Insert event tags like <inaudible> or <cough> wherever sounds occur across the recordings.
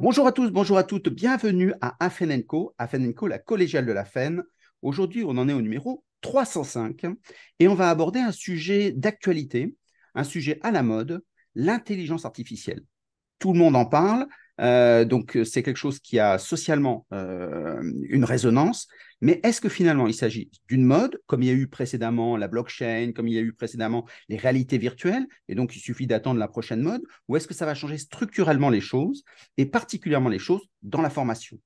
Bonjour à tous, bonjour à toutes, bienvenue à Afenenco, Afenenco, la collégiale de la FEN. Aujourd'hui, on en est au numéro 305 et on va aborder un sujet d'actualité, un sujet à la mode, l'intelligence artificielle. Tout le monde en parle, euh, donc c'est quelque chose qui a socialement euh, une résonance, mais est-ce que finalement il s'agit d'une mode, comme il y a eu précédemment la blockchain, comme il y a eu précédemment les réalités virtuelles, et donc il suffit d'attendre la prochaine mode, ou est-ce que ça va changer structurellement les choses, et particulièrement les choses dans la formation?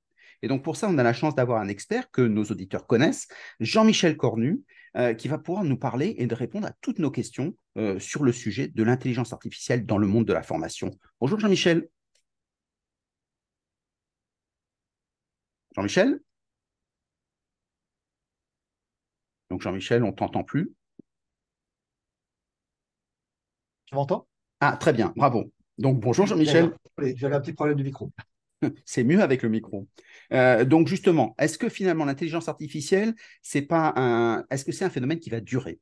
Et donc, pour ça, on a la chance d'avoir un expert que nos auditeurs connaissent, Jean-Michel Cornu, euh, qui va pouvoir nous parler et de répondre à toutes nos questions euh, sur le sujet de l'intelligence artificielle dans le monde de la formation. Bonjour Jean-Michel. Jean-Michel? Donc Jean-Michel, on ne t'entend plus. Tu m'entends? Ah, très bien, bravo. Donc bonjour Jean-Michel. J'avais un petit problème du micro. <laughs> C'est mieux avec le micro. Euh, donc justement, est-ce que finalement l'intelligence artificielle, c'est pas un, est-ce que c'est un phénomène qui va durer?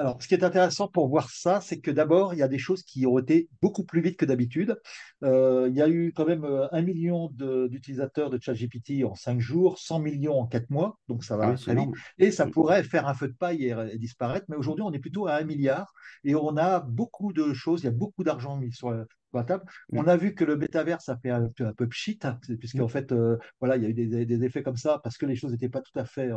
Alors, ce qui est intéressant pour voir ça, c'est que d'abord, il y a des choses qui ont été beaucoup plus vite que d'habitude. Euh, il y a eu quand même euh, un million d'utilisateurs de, ChatGPT en cinq jours, 100 millions en quatre mois, donc ça va ah très vite. Et ça pourrait faire un feu de paille et, disparaître, mais aujourd'hui, on est plutôt à un milliard. Et on a beaucoup de choses, il y a beaucoup d'argent mis sur, la table. On a vu que le métaverse a fait un, peu pchit, hein, puisqu'en fait, euh, voilà, il y a eu des, des, effets comme ça parce que les choses n'étaient pas tout à fait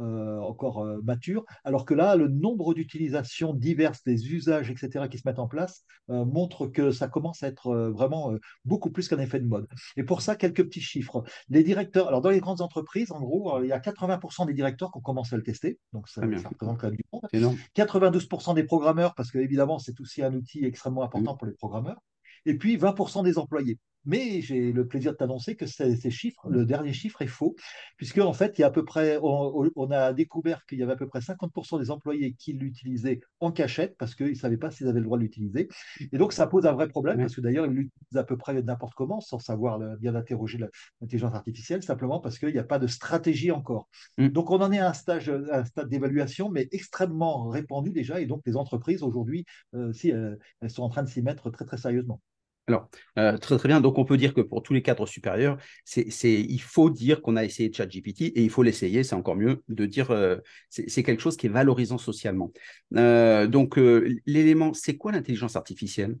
euh, encore euh, mature, alors que là, le nombre d'utilisations diverses, des usages, etc., qui se mettent en place, euh, montre que ça commence à être vraiment beaucoup plus qu'un effet de mode. Et pour ça, quelques petits chiffres. Les directeurs, alors dans les grandes entreprises, en gros, il y a 80% des directeurs qui ont commencé à le tester, donc ça, représente quand même du monde. 92% des programmeurs, parce que évidemment, c'est aussi un outil extrêmement important pour les programmeurs. Et puis 20% des employés. Mais j'ai le plaisir de t'annoncer que ces, chiffres, le dernier chiffre est faux, puisque en fait, il y a à peu près, on, a découvert qu'il y avait à peu près 50% des employés qui l'utilisaient en cachette parce qu'ils ne savaient pas s'ils avaient le droit de l'utiliser. Et donc, ça pose un vrai problème parce que d'ailleurs, ils l'utilisent à peu près n'importe comment, sans savoir bien interroger l'intelligence artificielle, simplement parce qu'il n'y a pas de stratégie encore. Mm. Donc, on en est à un, stage, un stade d'évaluation, mais extrêmement répandu déjà. Et donc, les entreprises aujourd'hui, euh, si, euh, elles sont en train de s'y mettre très, très sérieusement. Alors, euh, très très bien. Donc, on peut dire que pour tous les cadres supérieurs, c'est, il faut dire qu'on a essayé ChatGPT et il faut l'essayer. C'est encore mieux de dire euh, c'est quelque chose qui est valorisant socialement. Euh, donc, l'élément, c'est quoi l'intelligence artificielle?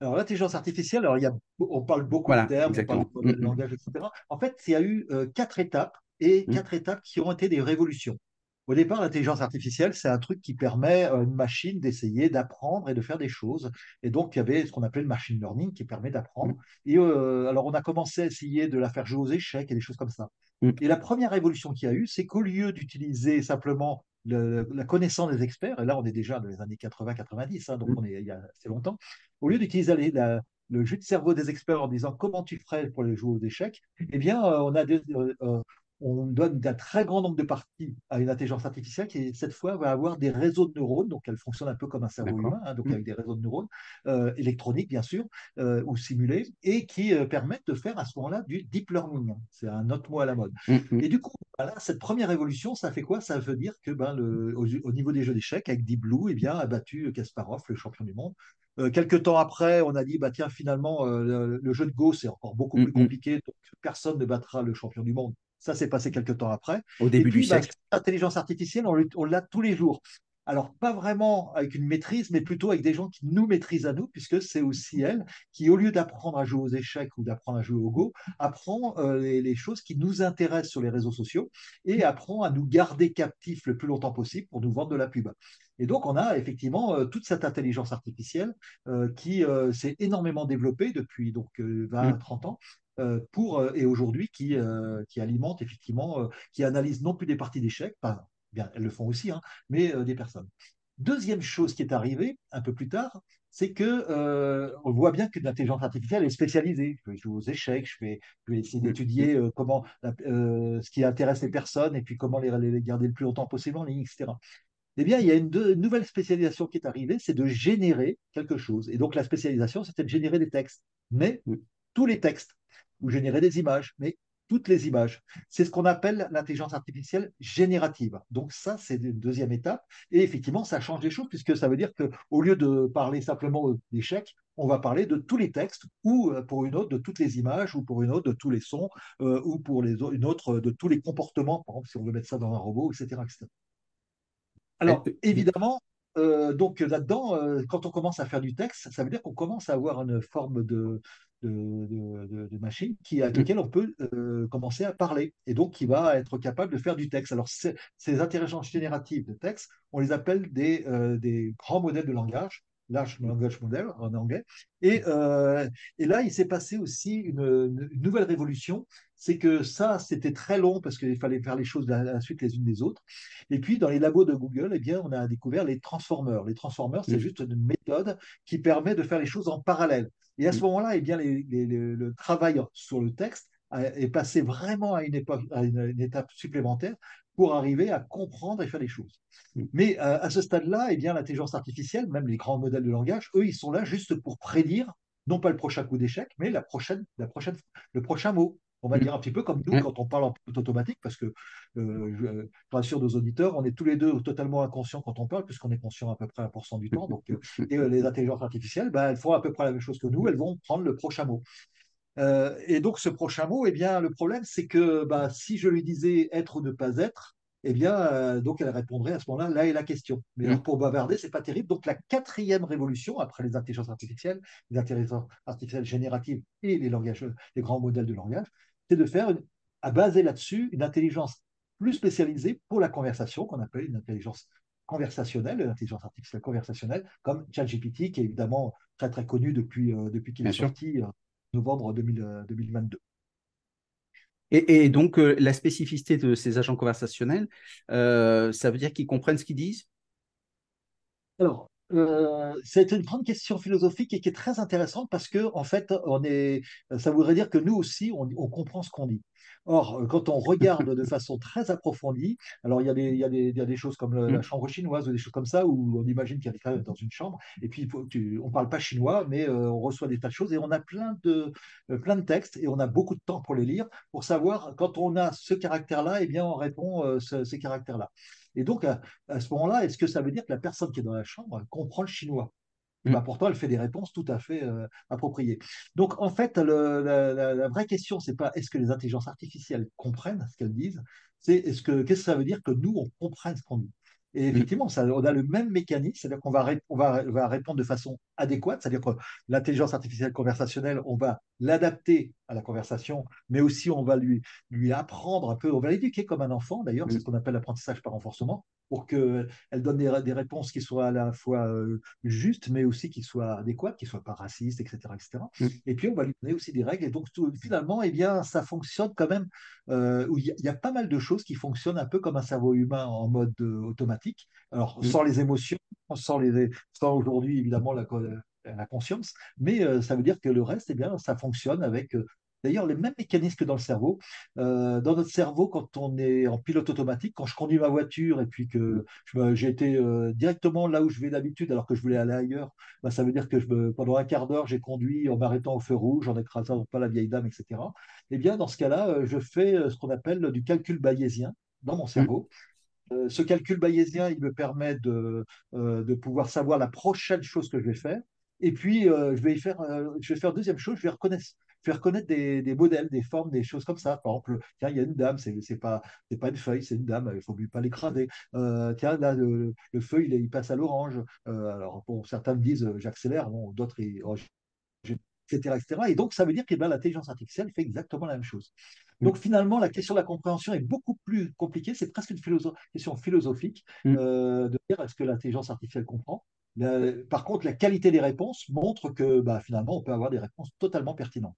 Alors, l'intelligence artificielle, alors, il y a, on parle beaucoup de termes, on parle de, mm, mm. langage, etc. En fait, il y a eu quatre étapes et mm. quatre étapes qui ont été des révolutions. Au départ, l'intelligence artificielle, c'est un truc qui permet à une machine d'essayer d'apprendre et de faire des choses. Et donc, il y avait ce qu'on appelait le machine learning qui permet d'apprendre. Et euh, alors, on a commencé à essayer de la faire jouer aux échecs et des choses comme ça. Mm. Et la première révolution qu'il y a eu, c'est qu'au lieu d'utiliser simplement la connaissance des experts, et là, on est déjà dans les années 80-90, hein, donc mm. on est il y a assez longtemps, au lieu d'utiliser le jus de cerveau des experts en disant comment tu ferais pour les jouer aux échecs, eh bien, euh, on a des, euh, on donne un très grand nombre de parties à une intelligence artificielle qui, cette fois, va avoir des réseaux de neurones. Donc, elle fonctionne un peu comme un cerveau humain, hein, donc mmh. avec des réseaux de neurones euh, électroniques, bien sûr, euh, ou simulés, et qui euh, permettent de faire à ce moment-là du deep learning. C'est un autre mot à la mode. Mmh, mmh. Et du coup, cette première évolution, ça fait quoi? Ça veut dire que ben, le, au, niveau des jeux d'échecs, avec Deep Blue, eh bien, a battu Kasparov, le champion du monde. quelques temps après, on a dit, bah, tiens, finalement, le, jeu de Go, c'est encore beaucoup plus compliqué, donc personne ne battra le champion du monde. Ça s'est passé quelques temps après. Au début du bah, siècle. L'intelligence artificielle, on l'a tous les jours. Alors, pas vraiment avec une maîtrise, mais plutôt avec des gens qui nous maîtrisent à nous, puisque c'est aussi elle qui, au lieu d'apprendre à jouer aux échecs ou d'apprendre à jouer au Go, apprend euh, les, choses qui nous intéressent sur les réseaux sociaux et apprend à nous garder captifs le plus longtemps possible pour nous vendre de la pub. Et donc, on a effectivement euh, toute cette intelligence artificielle euh, qui s'est énormément développée depuis donc 20-30 ans euh, pour, euh, et aujourd'hui qui, euh, qui alimente effectivement, qui analyse non plus des parties d'échecs, bien, elles le font aussi, hein, mais des personnes. Deuxième chose qui est arrivée un peu plus tard, c'est que on voit bien que l'intelligence artificielle est spécialisée. Je vais jouer aux échecs, je vais, essayer d'étudier comment ce qui intéresse les personnes et puis comment les, les, garder le plus longtemps possible en ligne, etc. Eh bien, il y a une, nouvelle spécialisation qui est arrivée, c'est de générer quelque chose. Et donc, la spécialisation, c'était de générer des textes. Mais tous les textes ou générer des images, mais toutes les images. C'est ce qu'on appelle l'intelligence artificielle générative. Donc ça, c'est une deuxième étape. Et effectivement, ça change les choses puisque ça veut dire qu'au lieu de parler simplement d'échecs, on va parler de tous les textes ou euh, pour une autre de toutes les images ou pour une autre de tous les sons euh, ou pour les, une autre de tous les comportements, par exemple si on veut mettre ça dans un robot, etc. etc. Alors évidemment, euh, donc là-dedans, quand on commence à faire du texte, ça veut dire qu'on commence à avoir une forme de, de, de, machine qui, avec lequel on peut commencer à parler et donc qui va être capable de faire du texte. Alors ces intelligences génératives de texte, on les appelle des, des grands modèles de langage large language model en anglais. Et, euh, et là, il s'est passé aussi une, nouvelle révolution. C'est que ça, c'était très long parce qu'il fallait faire les choses à la suite les unes des autres. Et puis, dans les labos de Google, eh bien, on a découvert les transformers. Les transformers, c'est juste une méthode qui permet de faire les choses en parallèle. Et à ce moment-là, eh bien, le travail sur le texte est passé vraiment à une, époque, à une étape supplémentaire pour arriver à comprendre et faire les choses. Mm. Mais euh, à ce stade-là, eh bien, l'intelligence artificielle, même les grands modèles de langage, eux, ils sont là juste pour prédire, non pas le prochain coup d'échec, mais la prochaine, la prochaine, le prochain mot. On va mm. dire un petit peu comme nous quand on parle en automatique, parce que euh, je, rassure nos auditeurs, on est tous les deux totalement inconscients quand on parle, puisqu'on est conscient à peu près à 1% du temps. Donc, euh, et les intelligences artificielles, ben, elles font à peu près la même chose que nous, elles vont prendre le prochain mot. Euh, et donc, ce prochain mot, eh bien, le problème, c'est que bah, si je lui disais être ou ne pas être, eh bien, euh, donc elle répondrait à ce moment-là, là est la question. Mais mm. pour bavarder, c'est pas terrible. Donc, la quatrième révolution, après les intelligences artificielles, les intelligences artificielles génératives et les langages, les grands modèles de langage, c'est de faire, à baser là-dessus, une intelligence plus spécialisée pour la conversation, qu'on appelle une intelligence conversationnelle, l'intelligence artificielle conversationnelle, comme ChatGPT, qui est évidemment très très connu depuis, euh, depuis qu'il est sorti novembre 2022. Euh, et, donc, euh, la spécificité de ces agents conversationnels, euh, ça veut dire qu'ils comprennent ce qu'ils disent? Alors, c'est une grande question philosophique et qui est très intéressante parce que, en fait, on est, ça voudrait dire que nous aussi, on comprend ce qu'on dit. Or, euh, quand on regarde de <laughs> façon très approfondie, alors il y a des, il y a des, il y a des choses comme la mm. chambre chinoise ou des choses comme ça où on imagine qu'il y a quelqu'un dans une chambre et puis tu, on ne parle pas chinois, mais euh, on reçoit des tas de choses et on a plein de, euh, plein de textes et on a beaucoup de temps pour les lire pour savoir quand on a ce caractère-là, et eh bien on répond ces caractères-là. Et donc, à, à ce moment-là, est-ce que ça veut dire que la personne qui est dans la chambre comprend le chinois? Mm. Bah, pourtant, elle fait des réponses tout à fait euh, appropriées. Donc, en fait, la, vraie question, c'est pas est-ce que les intelligences artificielles comprennent ce qu'elles disent, c'est est-ce que qu'est-ce que ça veut dire que nous, on comprenne ce qu'on dit? Et mm. effectivement, ça, on a le même mécanisme, c'est-à-dire qu'on va, on va, va, répondre de façon adéquate, c'est-à-dire que l'intelligence artificielle conversationnelle, on va l'adapter à la conversation, mais aussi on va lui, lui apprendre un peu, on va l'éduquer comme un enfant, d'ailleurs, c'est ce qu'on appelle l'apprentissage par renforcement, pour qu'elle donne des, réponses qui soient à la fois euh, justes, mais aussi qui soient adéquates, qui ne soient pas racistes, etc. etc. Mm. Et puis, on va lui donner aussi des règles. Et donc, finalement, eh bien, ça fonctionne quand même, euh, il y, a pas mal de choses qui fonctionnent un peu comme un cerveau humain en mode euh, automatique. Alors, mm. sans les émotions, sans, les, sans aujourd'hui, évidemment, la, la conscience, mais ça veut dire que le reste, eh bien, ça fonctionne avec D'ailleurs, les mêmes mécanismes que dans le cerveau. Euh, dans notre cerveau, quand on est en pilote automatique, quand je conduis ma voiture et puis que j'ai été euh, directement là où je vais d'habitude alors que je voulais aller ailleurs, bah, ça veut dire que je pendant un quart d'heure, j'ai conduit en m'arrêtant au feu rouge, en écrasant pas la vieille dame, etc. Eh bien, dans ce cas-là, euh, je fais ce qu'on appelle du calcul bayésien dans mon cerveau. ce calcul bayésien, il me permet de, de pouvoir savoir la prochaine chose que je vais faire. Et puis, je vais faire, je vais faire deuxième chose, je vais reconnaître, faire connaître des, des, modèles, des formes, des choses comme ça. Par exemple, tiens, il y a une dame, c'est n'est pas, pas une feuille, c'est une dame, il ne faut pas l'écraser. Euh, tiens, là, le, le feu, il, il, passe à l'orange. Euh, alors, bon, certains me disent, euh, j'accélère, d'autres, oh, etc., etc. Et donc, ça veut dire que ben, l'intelligence artificielle fait exactement la même chose. Mm. Donc, finalement, la question de la compréhension est beaucoup plus compliquée. C'est presque une question philosophique mm. de dire est-ce que l'intelligence artificielle comprend? Par contre, la qualité des réponses montre que bah, finalement, on peut avoir des réponses totalement pertinentes.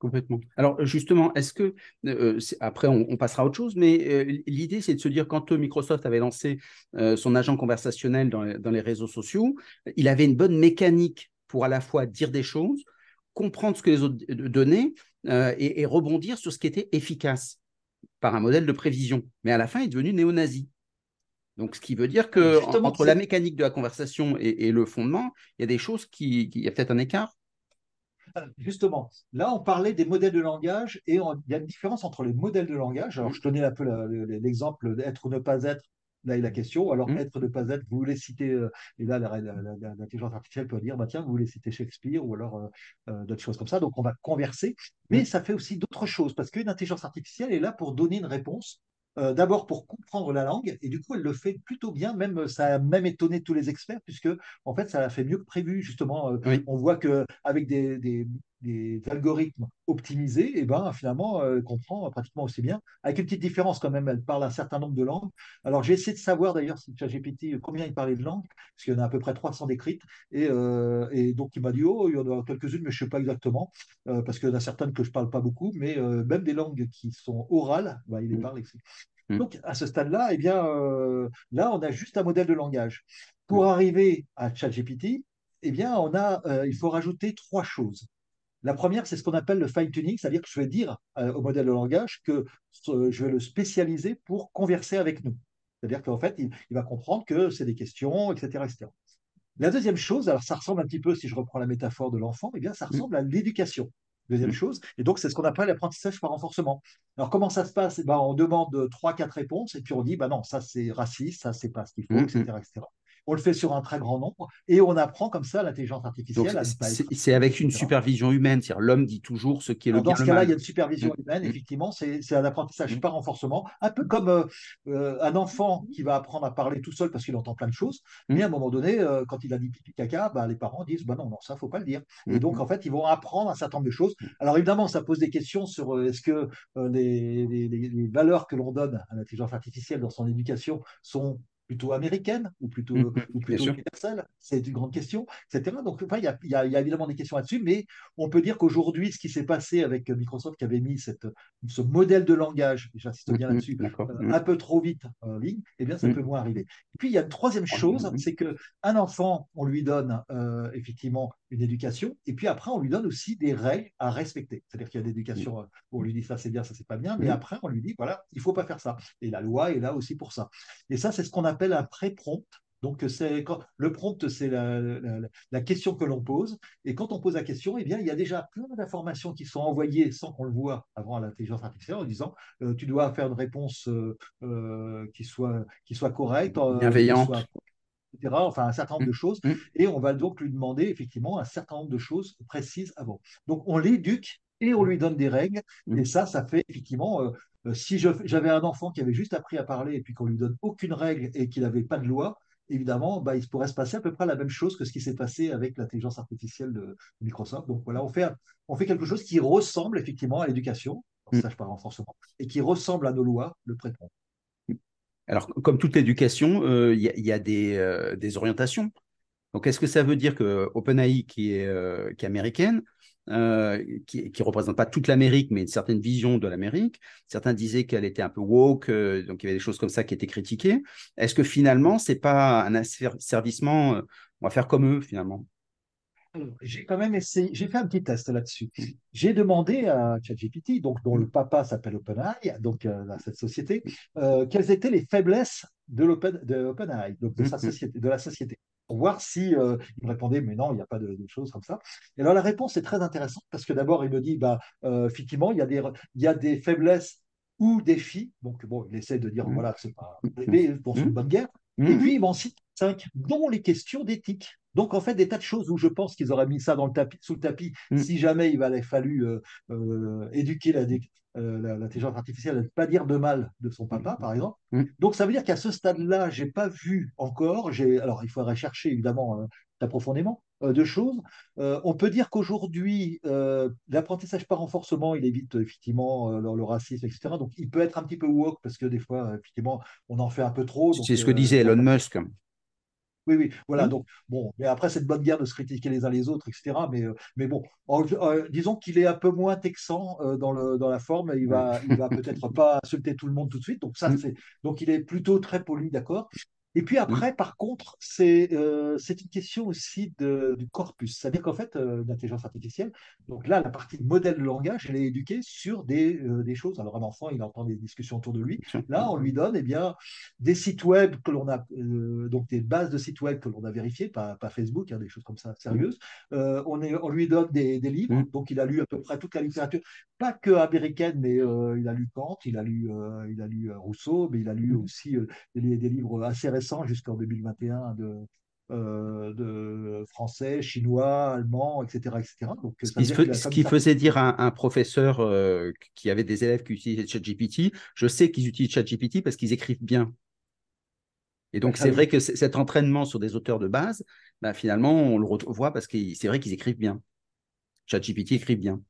Complètement. Alors justement, est-ce que, euh, après on, passera à autre chose, mais euh, l'idée c'est de se dire quand Microsoft avait lancé euh, son agent conversationnel dans, les réseaux sociaux, il avait une bonne mécanique pour à la fois dire des choses, comprendre ce que les autres donnaient et, rebondir sur ce qui était efficace par un modèle de prévision. Mais à la fin, il est devenu néo-nazi. Donc, ce qui veut dire que entre la mécanique de la conversation et, le fondement, il y a des choses qui, il y a peut-être un écart. Justement, là, on parlait des modèles de langage et il y a une différence entre les modèles de langage. Alors, je donnais un peu l'exemple d'être ou ne pas être. Là est la question. Alors, être ou ne pas être, vous voulez citer, euh, et là, l'intelligence artificielle peut dire, bah, tiens, vous voulez citer Shakespeare ou alors euh, euh, d'autres choses comme ça. Donc, on va converser. Mais ça fait aussi d'autres choses parce qu'une intelligence artificielle est là pour donner une réponse euh, d'abord pour comprendre la langue, et du coup, elle le fait plutôt bien, même ça a même étonné tous les experts, puisque en fait, ça l'a fait mieux que prévu, justement. Euh, on voit qu'avec des, des, des, algorithmes optimisés, et ben, finalement, elle comprend pratiquement aussi bien, avec une petite différence quand même, elle parle un certain nombre de langues. Alors, j'ai essayé de savoir d'ailleurs, si ChatGPT, combien il parlait de langues, parce qu'il y en a à peu près 300 décrites, et, euh, et donc il m'a dit, oh, il y en a quelques-unes, mais je ne sais pas exactement, parce qu'il y en a certaines que je ne parle pas beaucoup, mais même des langues qui sont orales, bah, il les parle. Mm. Donc, à ce stade-là, eh bien, euh, là, on a juste un modèle de langage. Pour mm. arriver à ChatGPT, eh bien, on a, euh, il faut rajouter trois choses. La première, c'est ce qu'on appelle le fine-tuning, c'est-à-dire que je vais dire euh, au modèle de langage que je vais le spécialiser pour converser avec nous. C'est-à-dire qu'en fait, il, va comprendre que c'est des questions, etc., etc. La deuxième chose, alors ça ressemble un petit peu, si je reprends la métaphore de l'enfant, eh bien, ça mm. ressemble à l'éducation. Deuxième mmh. chose. Et donc, c'est ce qu'on appelle l'apprentissage par renforcement. Alors, comment ça se passe? Eh ben, On demande trois, quatre réponses et puis on dit, bah non, ça c'est raciste, ça c'est pas ce qu'il faut, etc., mmh. etc on le fait sur un très grand nombre et on apprend comme ça l'intelligence artificielle. C'est avec une supervision humaine, c'est-à-dire l'homme dit toujours ce qui est le Dans ce cas-là, il y a une supervision mm. humaine, mm. effectivement, c'est un apprentissage mm. par renforcement, un peu comme euh, euh, un enfant qui va apprendre à parler tout seul parce qu'il entend plein de choses, mais à un moment donné, euh, quand il a dit pipi caca, bah, les parents disent bah non, non, ça, faut pas le dire. Et donc, en fait, ils vont apprendre un certain nombre de choses. Alors, évidemment, ça pose des questions sur est-ce que les, les valeurs que l'on donne à l'intelligence artificielle dans son éducation sont plutôt américaine ou plutôt, mmh, mmh, ou plutôt universelle C'est une grande question, etc. Donc, enfin, il, y a, il, y a, évidemment des questions là-dessus, mais on peut dire qu'aujourd'hui, ce qui s'est passé avec Microsoft qui avait mis cette, ce modèle de langage, j'insiste bien mmh, là-dessus, euh, un peu trop vite en ligne, eh bien, ça peut moins arriver. Et puis, il y a une troisième chose, c'est qu'un enfant, on lui donne euh, effectivement une éducation, et puis après, on lui donne aussi des règles à respecter. C'est-à-dire qu'il y a des éducations, euh, on lui dit ça c'est bien, ça c'est pas bien, mais après, on lui dit, voilà, il faut pas faire ça. Et la loi est là aussi pour ça. Et ça, c'est ce qu'on appelle un pré-prompt. Donc, c'est le prompt, c'est la, question que l'on pose. Et quand on pose la question, eh bien, il y a déjà plein d'informations qui sont envoyées sans qu'on le voit avant à l'intelligence artificielle en disant euh, tu dois faire une réponse euh, euh, qui, soit, qui soit correcte, bienveillante. Etc. Enfin, un certain nombre de mmh. choses. Mmh. Et on va donc lui demander effectivement un certain nombre de choses précises avant. Donc, on l'éduque et on lui donne des règles. Mmh. Et ça, ça fait effectivement euh, si j'avais un enfant qui avait juste appris à parler et puis qu'on lui donne aucune règle et qu'il n'avait pas de loi, évidemment, bah, il pourrait se passer à peu près la même chose que ce qui s'est passé avec l'intelligence artificielle de, Microsoft. Donc voilà, on fait, on fait quelque chose qui ressemble effectivement à l'éducation, mm. par renforcement, et qui ressemble à nos lois, le prêt-prompt. Alors, comme toute éducation, euh, il y, a des, euh, des orientations. Donc, est-ce que ça veut dire que OpenAI, qui est, est américaine, euh, qui ne représente pas toute l'Amérique, mais une certaine vision de l'Amérique. Certains disaient qu'elle était un peu woke, euh, donc il y avait des choses comme ça qui étaient critiquées. Est-ce que finalement, c'est pas un asservissement euh, On va faire comme eux, finalement? J'ai quand même essayé, j'ai fait un petit test là-dessus. J'ai demandé à ChatGPT, donc dont le papa s'appelle OpenAI, donc à cette société, quelles étaient les faiblesses de l'OpenAI, donc de, sa mm-hmm. société, de la société. Pour voir si euh, il me répondait mais non il n'y a pas de, choses comme ça. Et alors la réponse est très intéressante parce que d'abord il me dit bah euh, effectivement il y a des il y a des faiblesses ou défis donc bon il essaie de dire mmh. voilà c'est pas mais pour une bonne guerre. Et puis il m'en cite cinq dont les questions d'éthique donc, en fait, des tas de choses où je pense qu'ils auraient mis ça dans le tapis, sous le tapis si jamais il avait fallu euh, éduquer la, euh, l'intelligence artificielle ne pas dire de mal de son papa, par exemple. Mm. Donc, ça veut dire qu'à ce stade-là, je n'ai pas vu encore, alors il faudrait chercher évidemment euh, profondément, euh, de choses. on peut dire qu'aujourd'hui, l'apprentissage par renforcement, il évite effectivement le, racisme, etc. Donc, il peut être un petit peu woke parce que des fois, effectivement, on en fait un peu trop. C'est ce que disait Elon Musk. Oui, oui, voilà. Mmh. Donc, bon, mais après, c'est de bonne guerre de se critiquer les uns les autres, etc. Mais, euh, mais bon, euh, disons qu'il est un peu moins texan euh, dans, le, dans la forme. Il va, il va peut-être <laughs> pas insulter tout le monde tout de suite. Donc, ça, mmh. c'est, donc il est plutôt très poli, d'accord. Et puis Mmh. après, par contre, c'est euh, une question aussi de- du corpus. C'est-à-dire qu'en fait, euh, l'intelligence artificielle, donc là, la partie modèle de langage, elle est éduquée sur des, euh, des choses. Alors un enfant, il entend des discussions autour de lui. Là, on lui donne eh bien, des sites web que l'on a, euh, donc des bases de sites web que l'on a vérifiées, pas, pas Facebook, hein, des choses comme ça Mmh. sérieuses. Euh, on, est, on lui donne des, des livres, Mmh. donc il a lu à peu près toute la littérature, pas que américaine, mais il a lu Kant, il a lu, il a lu Rousseau, mais il a lu Mmh. aussi des, des livres assez récents jusqu'en 2021 de, euh, de français, chinois, allemand, etc., etc. Donc Ce qui, ce faisait dire à un, un professeur euh, qui avait des élèves qui utilisaient ChatGPT, je sais qu'ils utilisent ChatGPT parce qu'ils écrivent bien. Et donc, Ah c'est oui. vrai que cet entraînement sur des auteurs de base, bah, finalement, on le revoit parce que c'est vrai qu'ils écrivent bien. ChatGPT écrit bien.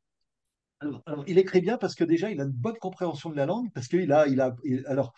Alors, alors, il écrit bien parce que déjà, il a une bonne compréhension de la langue, parce qu'il a, il a, il- alors,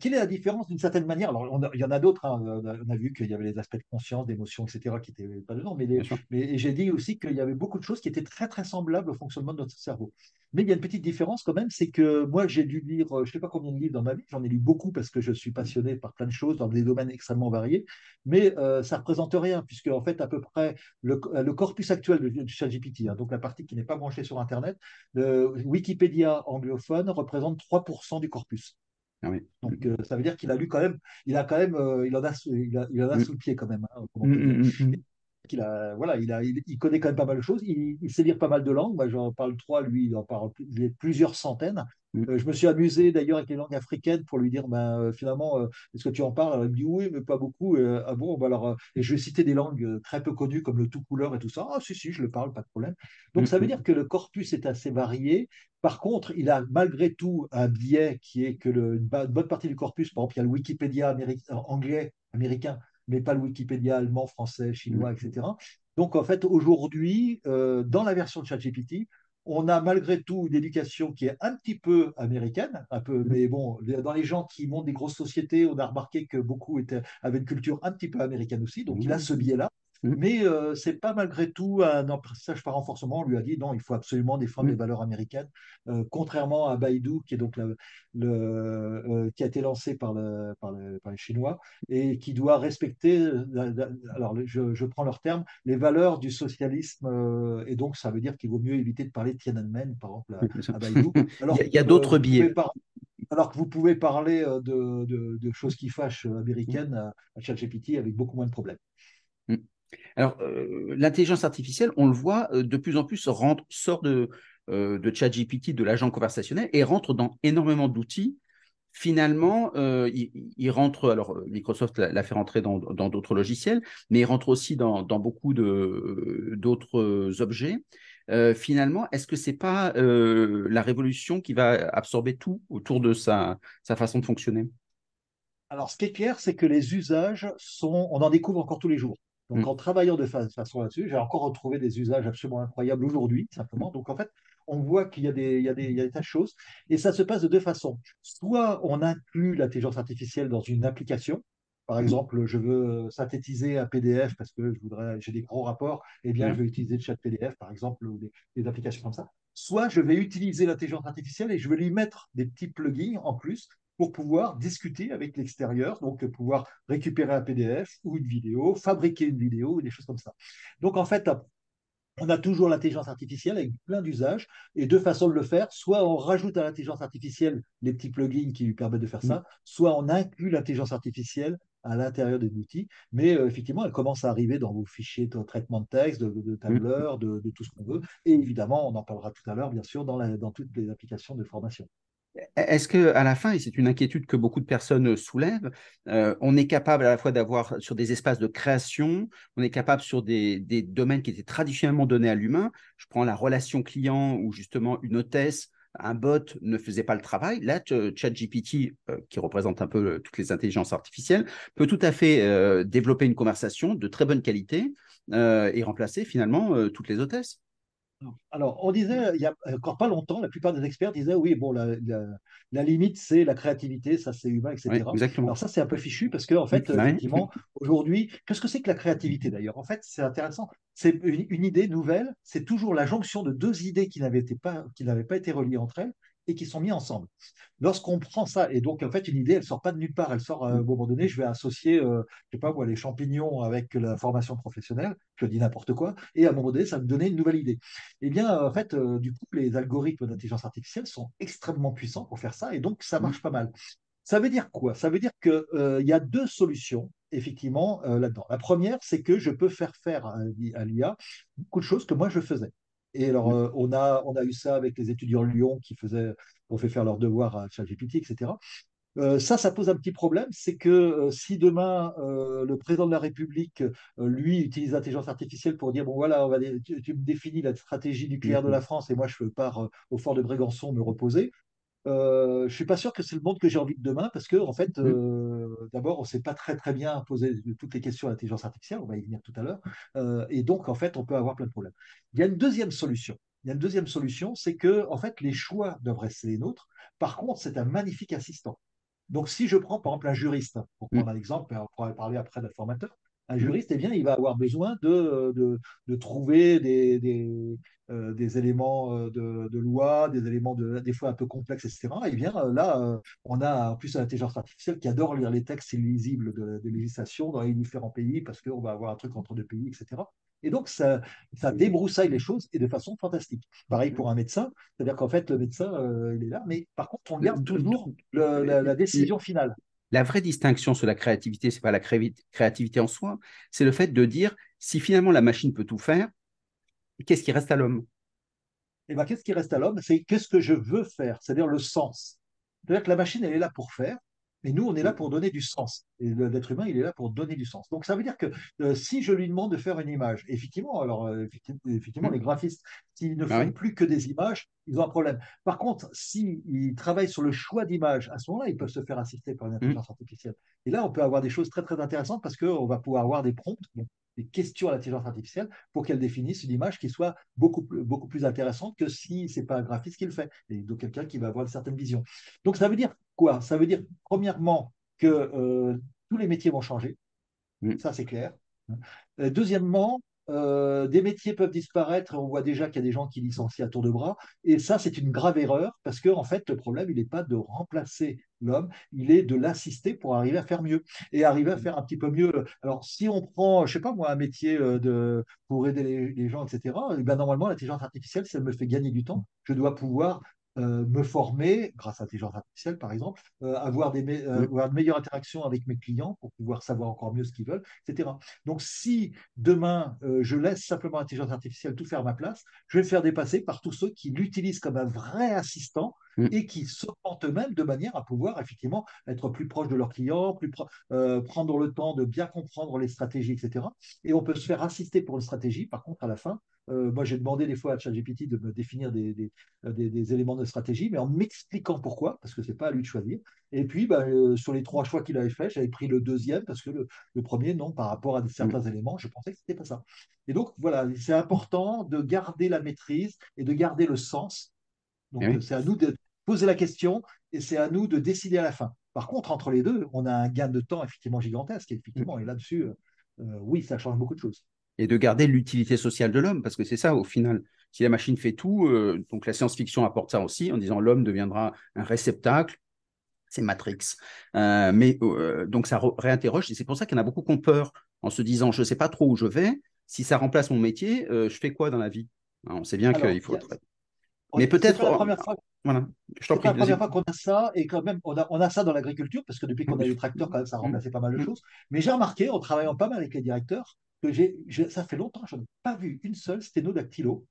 quelle est la différence d'une certaine manière? Alors, on a- il y en a d'autres, hein, on a, vu qu'il y avait les aspects de conscience, d'émotion, etc., qui n'étaient pas dedans, mais, les- j'ai dit aussi qu'il y avait beaucoup de choses qui étaient très, très semblables au fonctionnement de notre cerveau. Mais il y a une petite différence quand même, c'est que moi, j'ai dû lire, euh, je ne sais pas combien de livres dans ma vie, j'en ai lu beaucoup parce que je suis passionné par plein de choses dans des domaines extrêmement variés, mais euh, ça ne représente rien, puisque en fait, à peu près, le, le corpus actuel de, de ChatGPT, hein, donc la partie qui n'est pas branchée sur Internet, le Wikipédia anglophone représente 3% du corpus. Ah oui. Donc, euh, ça veut dire qu'il a lu quand même, il a quand même, euh, il en a, sous- il a, il en a Mm. sous le pied quand même, hein, Mm, mm, mm, a, voilà, il, a, il, il connaît quand même pas mal de choses. Il, il sait lire pas mal de langues. Moi, j'en parle trois, lui, il en parle plus- plusieurs centaines. Euh, je me suis amusé d'ailleurs avec les langues africaines pour lui dire, ben, euh, finalement, euh, est-ce que tu en parles? Il me dit oui, mais pas beaucoup. Euh, ah bon, bah alors, et je vais citer des langues très peu connues comme le tout couleur et tout ça. Ah si, si, je le parle, pas de problème. mm, Donc ça veut mm, dire que le corpus est assez varié. Par contre, il a malgré tout un biais qui est que le, une bonne partie du corpus, par exemple, il y a le Wikipédia améri- anglais, américain, mais pas le Wikipédia allemand, français, mm, chinois, etc. Donc, en fait, aujourd'hui, euh, dans la version de ChatGPT, on a malgré tout une éducation qui est un petit peu américaine, un peu, mm, mais bon, dans les gens qui montent des grosses sociétés, on a remarqué que beaucoup étaient, avaient une culture un petit peu américaine aussi, donc il a ce mm, biais-là. Mm, Mais euh, c'est pas malgré tout un apprentissage par renforcement. On lui a dit non, il faut absolument défendre les valeurs américaines, euh, contrairement à Baidu, qui est donc la- le, euh, qui a été lancé par, le, par, le- par les Chinois et qui doit respecter, la- la- alors je, je prends leur terme, les valeurs du socialisme. et donc, ça veut dire qu'il vaut mieux éviter de parler de Tiananmen, par exemple, à, Baidu, Il y alors <laughs> a, il y a d'autres biais. alors que vous pouvez parler de, de- de choses qui fâchent euh, Mm, américaines à, à ChatGPT avec beaucoup moins de problèmes. mm. Alors, euh, l'intelligence artificielle, on le voit euh, de plus en plus sort de, euh, de ChatGPT, de l'agent conversationnel, et rentre dans énormément d'outils. Finalement, il, rentre, alors Microsoft l'a fait rentrer dans d'autres logiciels, mais il rentre aussi dans, dans beaucoup d'autres objets. Finalement, est-ce que c'est pas la révolution qui va absorber tout autour de sa, sa façon de fonctionner? Alors, ce qui est clair, c'est que les usages sont, on en découvre encore tous les jours. Donc, Mm, en travaillant de fa- façon là-dessus, j'ai encore retrouvé des usages absolument incroyables aujourd'hui, simplement. Donc, en fait, on voit qu'il y a des, il y a des, il y a des tas de choses. Et ça se passe de deux façons. Soit on inclut l'intelligence artificielle dans une application. Par mm, exemple, je veux synthétiser un PDF parce que je voudrais, j'ai des gros rapports. Eh bien, je ouais, vais utiliser le chat PDF, par exemple, ou des, des applications comme ça. Soit je vais utiliser l'intelligence artificielle et je vais lui mettre des petits plugins en plus pour pouvoir discuter avec l'extérieur, donc pouvoir récupérer un PDF ou une vidéo, fabriquer une vidéo ou des choses comme ça. Donc en fait, on a toujours l'intelligence artificielle avec plein d'usages et deux façons de le faire. Soit on rajoute à l'intelligence artificielle les petits plugins qui lui permettent de faire mm, ça, soit on inclut l'intelligence artificielle à l'intérieur des outils. Mais euh, effectivement, elle commence à arriver dans vos fichiers de traitement de texte, de, de mm. de, de, tout ce qu'on veut. Et évidemment, on en parlera tout à l'heure, bien sûr, dans, la, dans toutes les applications de formation. Est-ce que à la fin, et c'est une inquiétude que beaucoup de personnes soulèvent, euh, on est capable à la fois d'avoir sur des espaces de création, on est capable sur des, domaines qui étaient traditionnellement donnés à l'humain. Je prends la relation client où justement une hôtesse, un bot ne faisait pas le travail. Là, ChatGPT, euh, qui représente un peu euh, toutes les intelligences artificielles, peut tout à fait euh, développer une conversation de très bonne qualité euh, et remplacer finalement euh, toutes les hôtesses. Alors, on disait, il y a encore pas longtemps, la plupart des experts disaient, oui, bon, la, la- la limite, c'est la créativité, ça c'est humain, Oui, etc. Alors ça, c'est un peu fichu parce que, en fait, effectivement, aujourd'hui, qu'est-ce que c'est que la créativité d'ailleurs? En fait, c'est intéressant. C'est une, une idée nouvelle, c'est toujours la jonction de deux idées qui n'avaient pas, qui n'avaient pas été reliées entre elles. Et qui sont mis ensemble. Lorsqu'on prend ça, et donc en fait une idée, elle sort pas de nulle part, elle sort à un moment donné, je vais associer, euh, je sais pas moi, les champignons avec la formation professionnelle, je dis n'importe quoi, et à un moment donné, ça me donnait une nouvelle idée. Eh bien, en fait, euh, du coup, les algorithmes d'intelligence artificielle sont extrêmement puissants pour faire ça, et donc ça marche pas mal. Ça veut dire quoi? Ça veut dire qu'il euh, y a deux solutions, effectivement, euh, là-dedans. La première, c'est que je peux faire faire à, à l'IA beaucoup de choses que moi je faisais. Et alors, euh, on, a, on a eu ça avec les étudiants Lyon qui faisaient, ont fait faire leurs devoirs à ChatGPT, etc. Euh, ça, ça pose un petit problème, c'est que euh, si demain le président de la République, lui, utilise l'intelligence artificielle pour dire bon voilà, on va, tu, tu, me définis la stratégie nucléaire de la France et moi je pars au fort de Brégançon me reposer, euh, je ne suis pas sûr que c'est le monde que j'ai envie de demain parce que, en fait, euh, d'abord, on ne sait pas très très bien poser toutes les questions à l'intelligence artificielle, on va y venir tout à l'heure, euh, et donc, en fait, on peut avoir plein de problèmes. Il y a une deuxième solution. Il y a une deuxième solution, c'est que, en fait, les choix doivent rester les nôtres. Par contre, c'est un magnifique assistant. Donc, si je prends par exemple un juriste, pour prendre un exemple, on pourra parler après d'un formateur, un mm. juriste, eh bien, il va avoir besoin de, de, de trouver des, des, euh, des éléments euh, de, loi, des éléments de, des fois un peu complexes, etc. Et bien euh, là, on a en plus l'intelligence artificielle qui adore lire les textes illisibles de, de législation dans les différents pays parce qu'on va avoir un truc entre deux pays, etc. Et donc, ça, ça débroussaille les choses et de façon fantastique. Pareil pour un médecin, c'est-à-dire qu'en fait, le médecin, il est là, mais par contre, on garde toujours la, décision finale. La vraie distinction sur la créativité, c'est pas la créativité en soi, c'est le fait de dire si finalement la machine peut tout faire, qu'est-ce qui reste à l'homme? Eh bien, qu'est-ce qui reste à l'homme? C'est qu'est-ce que je veux faire, c'est-à-dire le sens. C'est-à-dire que la machine, elle est là pour faire, et nous, on est là pour donner du sens. Et l'être humain, il est là pour donner du sens. Donc, ça veut dire que euh, si je lui demande de faire une image, effectivement, alors, euh, effectivement, les graphistes, s'ils ne ah font plus que des images, ils ont un problème. Par contre, s'ils travaillent sur le choix d'images, à ce moment-là, ils peuvent se faire assister par une intelligence artificielle. Et là, on peut avoir des choses très, très intéressantes parce qu'on va pouvoir avoir des prompts, des questions à l'intelligence artificielle pour qu'elle définisse une image qui soit beaucoup, beaucoup plus intéressante que si ce n'est pas un graphiste qui le fait, et donc quelqu'un qui va avoir une certaine vision. Donc ça veut dire quoi? Ça veut dire, premièrement, que euh, tous les métiers vont changer. Mm. Ça, c'est clair. Euh, deuxièmement, euh, des métiers peuvent disparaître. On voit déjà qu'il y a des gens qui licencient à tour de bras. Et ça, c'est une grave erreur parce que, en fait, le problème, il n'est pas de remplacer l'homme, il est de l'assister pour arriver à faire mieux et arriver à faire un petit peu mieux. Alors, si on prend, je sais pas moi, un métier euh, de, pour aider les, gens, etc., eh ben, normalement, l'intelligence artificielle, si elle me fait gagner du temps, je dois pouvoir euh, me former, grâce à l'intelligence artificielle par exemple, euh, avoir, des euh, avoir de meilleures interactions avec mes clients pour pouvoir savoir encore mieux ce qu'ils veulent, etc. Donc si demain je laisse simplement l'intelligence artificielle tout faire à ma place, je vais me faire dépasser par tous ceux qui l'utilisent comme un vrai assistant mm. et qui s'augmentent eux-mêmes de manière à pouvoir effectivement être plus proche de leurs clients, plus prendre le temps de bien comprendre les stratégies, etc. Et on peut se faire assister pour une stratégie, par contre, à la fin, euh, moi, j'ai demandé des fois à ChatGPT de me définir des, des, des, éléments de stratégie, mais en m'expliquant pourquoi, parce que c'est pas à lui de choisir. Et puis, bah, euh, sur les trois choix qu'il avait fait, j'avais pris le deuxième, parce que le, le, premier, non, par rapport à certains mm. éléments, je pensais que c'était pas ça. Et donc, voilà, c'est important de garder la maîtrise et de garder le sens. Donc, eh c'est à nous de poser la question et c'est à nous de décider à la fin. Par contre, entre les deux, on a un gain de temps effectivement gigantesque. Effectivement, et là-dessus, euh, oui, ça change beaucoup de choses et de garder l'utilité sociale de l'homme, parce que c'est ça au final. Si la machine fait tout, euh, donc la science-fiction apporte ça aussi, en disant l'homme deviendra un réceptacle, c'est Matrix. Euh, mais euh, donc ça réinterroge, et c'est pour ça qu'il y en a beaucoup qui ont peur en se disant je ne sais pas trop où je vais, si ça remplace mon métier, je fais quoi dans la vie? On sait bien qu'il faut. Mais peut-être. la première fois. Voilà. Je la première fois qu'on a ça, et quand même, on a, on a ça dans l'agriculture, parce que depuis qu'on a eu quand même, ça a remplacé pas mal de mm. choses. Mais j'ai remarqué, en travaillant pas mal avec les directeurs, que j'ai, ça fait longtemps que je n'ai pas vu une seule sténodactylo.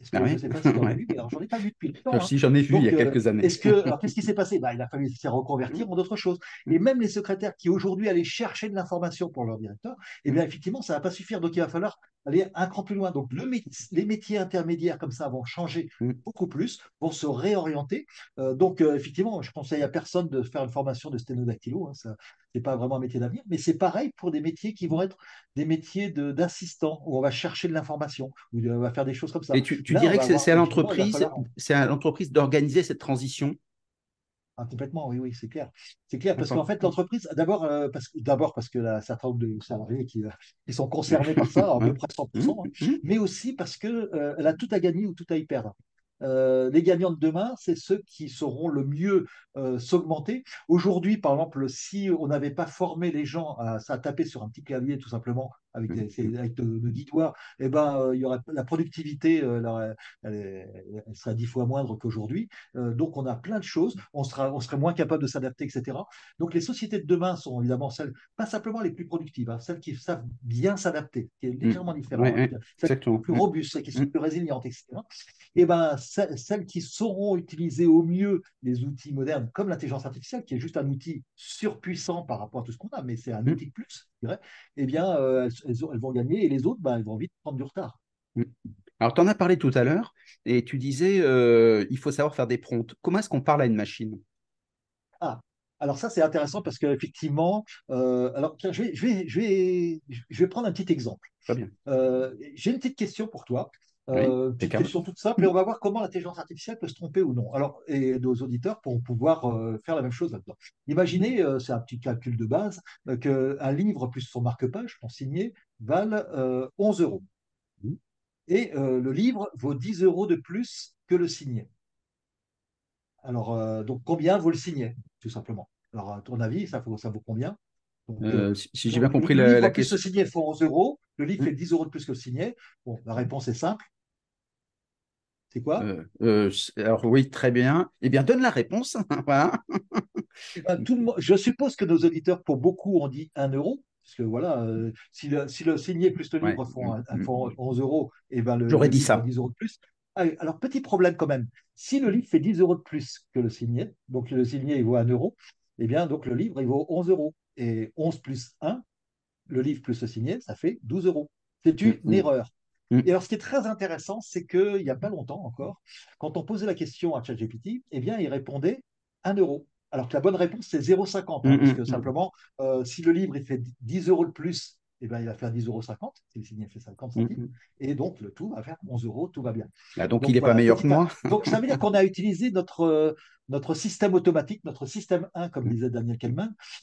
Est-ce que ah je ne sais pas si j'en ai vu, <laughs> mais j'en ai pas vu depuis longtemps. Si j'en ai vu il y a quelques années. Est-ce que, <laughs> alors qu'est-ce qui s'est passé? Bah, Il a fallu se reconvertir en d'autres choses. Et même les secrétaires qui aujourd'hui allaient chercher de l'information pour leur directeur, eh bien effectivement, ça ne va pas suffire. Donc il va falloir aller un cran plus loin. Donc le les métiers intermédiaires comme ça vont changer mm. beaucoup plus, vont se réorienter. Euh, donc euh, effectivement, je conseille à personne de faire une formation de sténodactylo. Hein, ça, c'est pas vraiment un métier d'avenir, mais c'est pareil pour des métiers qui vont être des métiers d'assistant où on va chercher de l'information, où on va faire des choses comme ça. Et tu, dirais que c'est à l'entreprise, c'est à l'entreprise d'organiser cette transition? Ah, complètement, oui, oui, c'est clair. C'est clair parce qu'en fait, l'entreprise, d'abord euh, parce, d'abord parce que a certain nombre de salariés qui, qui, sont concernés par ça, à peu près 100%, hein, mais aussi parce qu'elle euh, a tout à gagner ou tout à y perdre. euh, les gagnants de demain, c'est ceux qui sauront le mieux euh, s'augmenter. Aujourd'hui, par exemple, si on n'avait pas formé les gens à, à, taper sur un petit clavier tout simplement avec, mmh. avec 10 doigts, eh ben, euh, il y aurait, la productivité euh, elle, elle, elle, sera dix fois moindre qu'aujourd'hui. Euh, donc, on a plein de choses. On, sera, on serait moins capable de s'adapter, etc. Donc, les sociétés de demain sont évidemment celles, pas simplement les plus productives, hein, celles qui savent bien s'adapter, qui est mmh. légèrement différent, ouais, celles qui sont plus robustes, celles qui sont plus résilientes, etc. Et ben, celles qui sauront utiliser au mieux les outils modernes, comme l'intelligence artificielle, qui est juste un outil surpuissant par rapport à tout ce qu'on a, mais c'est un outil de plus, dirais, eh bien, euh, elles, vont gagner et les autres, ben, elles vont vite prendre du retard. Mm. Alors, tu en as parlé tout à l'heure et tu disais euh, il faut savoir faire des prompts. Comment est-ce qu'on parle à une machine? Ah, alors ça, c'est intéressant parce qu'effectivement, euh, alors tiens, je vais, je, vais, je, vais, je vais prendre un petit exemple. Pas bien. Euh, J'ai une petite question pour toi. Oui, Euh, petite question toute simple, et on va voir comment l'intelligence artificielle peut se tromper ou non. Alors, et nos auditeurs pourront pouvoir euh, faire la même chose là-dedans. Imaginez, euh, c'est un petit calcul de base, euh, qu'un livre plus son marque-page, son signé, valent euh, 11 euros. Mmh. Et le livre vaut 10 euros de plus que le signé. Alors, donc, combien vaut le signé, tout simplement? Alors, à ton avis, ça, ça vaut combien? Donc, Euh, si si j'ai bien compris le la, livre la question. le signé font 11 euros, le livre Mm. fait 10 euros de plus que le signé. Bon, la réponse est simple. C'est quoi? Euh, euh, alors oui, très bien. Eh bien, donne la réponse. <laughs> voilà. Eh ben, tout le monde- Je suppose que nos auditeurs, pour beaucoup, ont dit 1 euro. Parce que voilà, euh, si, le, si le signé plus le Ouais. livre font, un- Mm, font mm. 11 euros, et ben le, J'aurais dit livre a ça. 10 euros de plus. Ah, Alors, petit problème quand même. Si le livre fait 10 euros de plus que le signé, donc le signé il vaut 1 euro, eh bien donc le livre il vaut 11 euros. Et 11 plus 1, le livre plus le signé, ça fait 12 euros. C'est une Mm, mm. erreur. Mm. Et alors, ce qui est très intéressant, c'est qu'il n'y a pas longtemps encore, quand on posait la question à ChatGPT, eh bien, il répondait 1 euro. Alors que la bonne réponse, c'est 0,50. hein, Mm, parce mm, que mm. simplement, euh, si le livre il fait 10 euros de plus, eh ben, il va faire 10,50 euros. Si le fait 50 Mm, centimes. mm. Et donc, le tout va faire 11 euros, tout va bien. Ah, donc, Donc il n'est voilà, pas meilleur que moi. Donc ça veut dire qu'on a utilisé notre, euh, notre système automatique, notre système 1, comme Mm. disait Daniel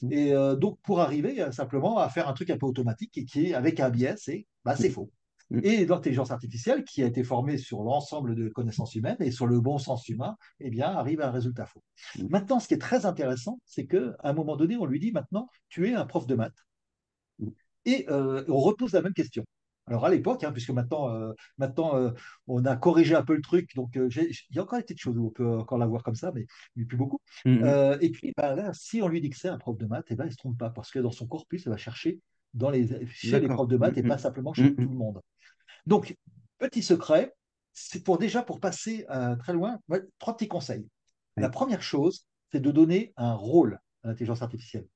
Mm. et euh, donc pour arriver simplement à faire un truc un peu automatique et qui est avec un biais, c'est bah, c'est faux. Mm. Et l'intelligence artificielle, qui a été formée sur l'ensemble de connaissances humaines et sur le bon sens humain, eh bien, arrive à un résultat faux. Mm. Maintenant, ce qui est très intéressant, c'est qu'à un moment donné, on lui dit maintenant, tu es un prof de maths. Mm. Et euh, on repose la même question. Alors à l'époque, hein, puisque maintenant, euh, maintenant euh, on a corrigé un peu le truc, donc euh, il y a encore des petites choses où on peut encore la voir comme ça, mais, mais plus beaucoup. Mm, et puis bah, là, si on lui dit que c'est un prof de maths, eh ben, il ne se trompe pas, parce que dans son corpus, il va chercher dans les, chez les profs de maths Mm, et pas simplement chez Mm, tout le monde. Donc, petit secret, c'est pour déjà pour passer euh, très loin, trois petits conseils. La première chose, c'est de donner un rôle à l'intelligence artificielle.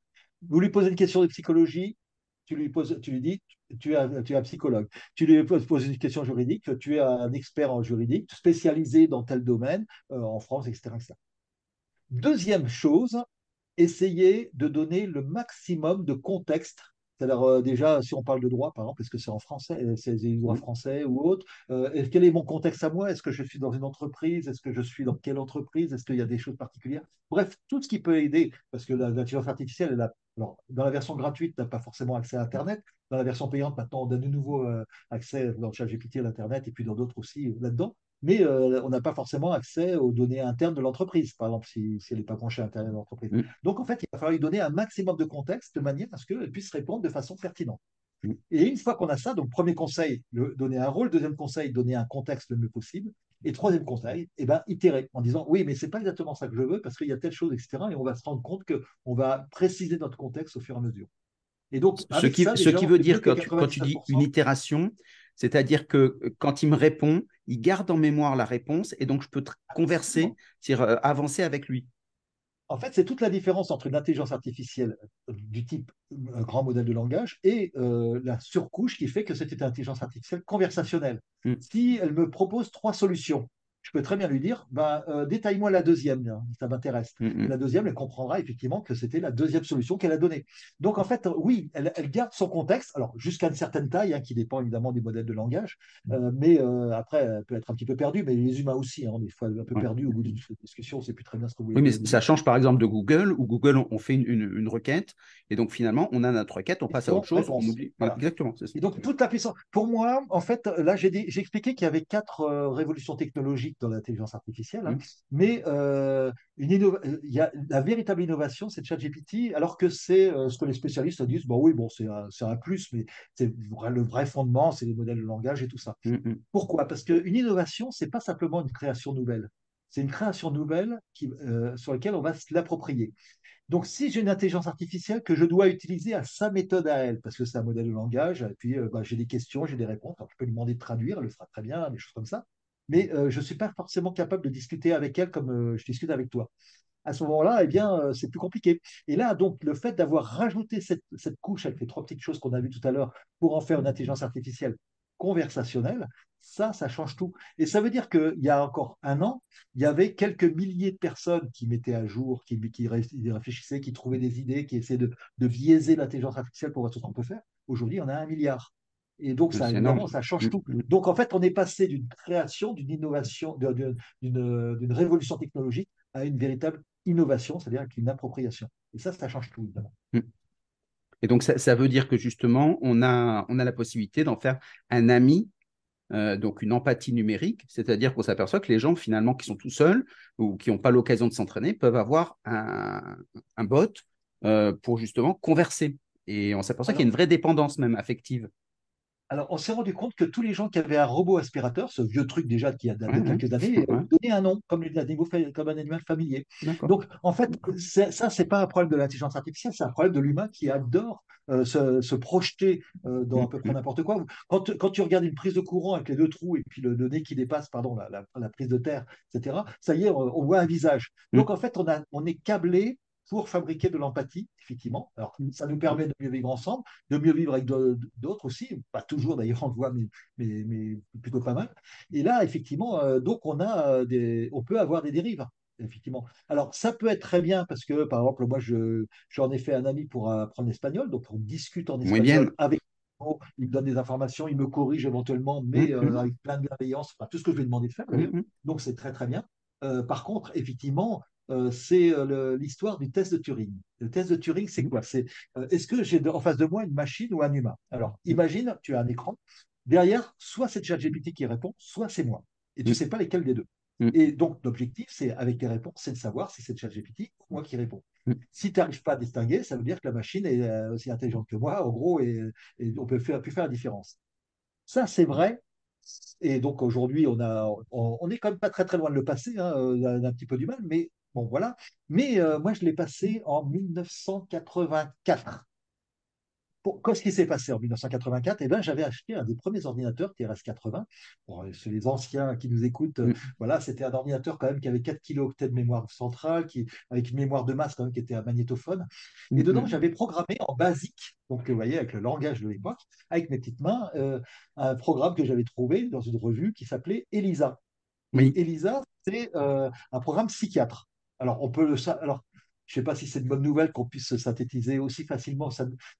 Vous lui posez une question de psychologie, tu lui, poses, tu lui dis, tu es, un, tu es un psychologue. Tu lui poses, poses une question juridique, tu es un expert en juridique, spécialisé dans tel domaine, euh, en France, etc., etc. Deuxième chose, essayez de donner le maximum de contexte. C'est-à-dire, euh, déjà, si on parle de droit, par exemple, est-ce que c'est en français, euh, c'est des droits Mm. français ou autre Euh, et Quel est mon contexte à moi? Est-ce que je suis dans une entreprise? Est-ce que je suis dans quelle entreprise? Est-ce qu'il y a des choses particulières? Bref, tout ce qui peut aider, parce que la- l'intelligence artificielle, elle a- alors, dans la version gratuite, tu n'as pas forcément accès à Internet. Dans la version payante, maintenant, on donne de nouveau accès dans le chat GPT à l'Internet et puis dans d'autres aussi là-dedans. Mais euh, on n'a pas forcément accès aux données internes de l'entreprise, par exemple, si, si elle n'est pas branchée à l'intérieur de l'entreprise. Mm. Donc, en fait, il va falloir lui donner un maximum de contexte de manière à ce qu'elle puisse répondre de façon pertinente. Mm. Et une fois qu'on a ça, donc premier conseil, le- donner un rôle, deuxième conseil, donner un contexte le mieux possible, et troisième conseil, eh ben, itérer en disant oui, mais c'est pas exactement ça que je veux parce qu'il y a telle chose, etc. Et on va se rendre compte qu'on va préciser notre contexte au fur et à mesure. Et donc, Ce qui, ça, ce déjà, qui on veut dire que quand tu, quand tu dis 99%. une itération, c'est-à-dire que quand il me répond, il garde en mémoire la réponse et donc je peux converser, c'est-à-dire euh, avancer avec lui. En fait, c'est toute la différence entre une intelligence artificielle euh, du type euh, grand modèle de langage et euh, la surcouche qui fait que c'est une intelligence artificielle conversationnelle. Mm. Si elle me propose trois solutions, je peux très bien lui dire, bah, euh, détaille-moi la deuxième, hein, ça m'intéresse. Mm, mm. La deuxième, elle comprendra effectivement que c'était la deuxième solution qu'elle a donnée. Donc en fait, oui, elle, elle garde son contexte, alors jusqu'à une certaine taille, hein, qui dépend évidemment des modèles de langage, euh, mais euh, après, elle peut être un petit peu perdue, mais les humains aussi, hein, des fois un peu Ouais. perdus au bout d'une discussion, on ne sait plus très bien ce que vous voulez Oui, mais ça change par exemple de Google, où Google, on fait une, une- une requête, et donc finalement, on a notre requête, on passe à autre chose, on oublie. Voilà, exactement, c'est ça. Et donc, toute la puissance. Pour moi, en fait, là, j'ai expliqué qu'il y avait quatre révolutions technologiques dans l'intelligence artificielle, hein. mais euh, une il y a, la véritable innovation, c'est ChatGPT, alors que c'est ce que les spécialistes disent, bon oui, bon, c'est un, un, plus, mais c'est le vrai fondement, c'est les modèles de langage et tout ça. Pourquoi? Parce qu'une innovation, c'est pas simplement une création nouvelle, c'est une création nouvelle qui, sur laquelle on va se l'approprier. Donc, si j'ai une intelligence artificielle que je dois utiliser à sa méthode à elle, parce que c'est un modèle de langage, et puis euh, bah, j'ai des questions, j'ai des réponses, je peux lui demander de traduire, elle le fera très bien, des choses comme ça, mais euh, je ne suis pas forcément capable de discuter avec elle comme euh, je discute avec toi. À ce moment-là, eh bien, c'est plus compliqué. Et là, donc, le fait d'avoir rajouté cette, cette couche avec les trois petites choses qu'on a vues tout à l'heure pour en faire une intelligence artificielle conversationnelle, ça, ça change tout. Et ça veut dire qu'il y a encore un an, il y avait quelques milliers de personnes qui mettaient à jour, qui, réfléchissaient, qui trouvaient des idées, qui essaient de, biaiser l'intelligence artificielle pour voir ce qu'on peut faire. Aujourd'hui, on a un milliard. Et donc, ça, ça change tout. Mm, mm. Donc, en fait, on est passé d'une création, d'une innovation, d'une révolution technologique à une véritable innovation, c'est-à-dire une appropriation. Et ça, ça change tout, évidemment. Mm. Et donc, ça, veut dire que justement, on a, on a la possibilité d'en faire un ami euh, donc une empathie numérique, c'est-à-dire qu'on s'aperçoit que les gens finalement qui sont tout seuls ou qui n'ont pas l'occasion de s'entraîner peuvent avoir un, bot euh, pour justement converser. Et on s'aperçoit qu'il y a une vraie dépendance même affective. Alors, on s'est rendu compte que tous les gens qui avaient un robot aspirateur, ce vieux truc déjà qui a quelques années, euh, donnaient un nom, comme, comme un animal familier. Donc, en fait, ça, c'est pas un problème de l'intelligence artificielle, c'est un problème de l'humain qui adore euh, se, projeter euh, dans à peu près n'importe quoi. Quand, quand, tu regardes une prise de courant avec les deux trous et puis le, nez qui dépasse, pardon, la, la, prise de terre, etc., ça y est, on, voit un visage. Mm. Donc, en fait, on, a, on est câblé pour fabriquer de l'empathie, effectivement. Alors, ça nous permet de mieux vivre ensemble, de mieux vivre avec d'autres aussi, pas toujours d'ailleurs, on le voit, mais, mais, mais, plutôt pas mal. Et là, effectivement, euh, donc on, a des, on peut avoir des dérives. Effectivement. Alors, ça peut être très bien parce que, par exemple, moi, j'en ai fait un ami pour apprendre l'espagnol, donc on discute en espagnol avec il me donne des informations, il me corrige éventuellement, mais mm, euh, avec plein de bienveillance, enfin, tout ce que je lui ai demandé de faire. Mm, donc, c'est très, très bien. Euh, par contre, effectivement, euh, c'est euh, l'histoire du test de Turing. Le test de Turing, c'est quoi? C'est euh, est-ce que j'ai en face de moi une machine ou un humain? Alors, imagine, tu as un écran. Derrière, soit c'est ChatGPT qui répond, soit c'est moi. Et tu ne mm. sais pas lesquels des deux. Mm. Et donc, l'objectif, c'est avec les réponses, c'est de savoir si c'est ChatGPT ou moi qui réponds. Mm. Si tu n'arrives pas à distinguer, ça veut dire que la machine est aussi intelligente que moi, en gros, et, on peut faire, plus faire la différence. Ça, c'est vrai et donc aujourd'hui, on, a, on, est quand même pas très très loin de le passer, hein, on a un petit peu du mal, mais Bon, voilà. Mais euh, moi, je l'ai passé en 1984. Qu'est-ce qui s'est passé en 1984 Eh bien, j'avais acheté un des premiers ordinateurs TRS-80. c'est les anciens qui nous écoutent. Mm. Voilà, c'était un ordinateur quand même qui avait 4 kilooctets de mémoire centrale, qui, avec une mémoire de masse quand même qui était un magnétophone. Et dedans, mm-hmm. j'avais programmé en basique, donc vous voyez, avec le langage de l'époque, avec mes petites mains, euh, un programme que j'avais trouvé dans une revue qui s'appelait ELISA. Oui. ELISA, c'est euh, un programme psychiatre. Alors, on peut le. Alors, je ne sais pas si c'est une bonne nouvelle qu'on puisse synthétiser aussi facilement,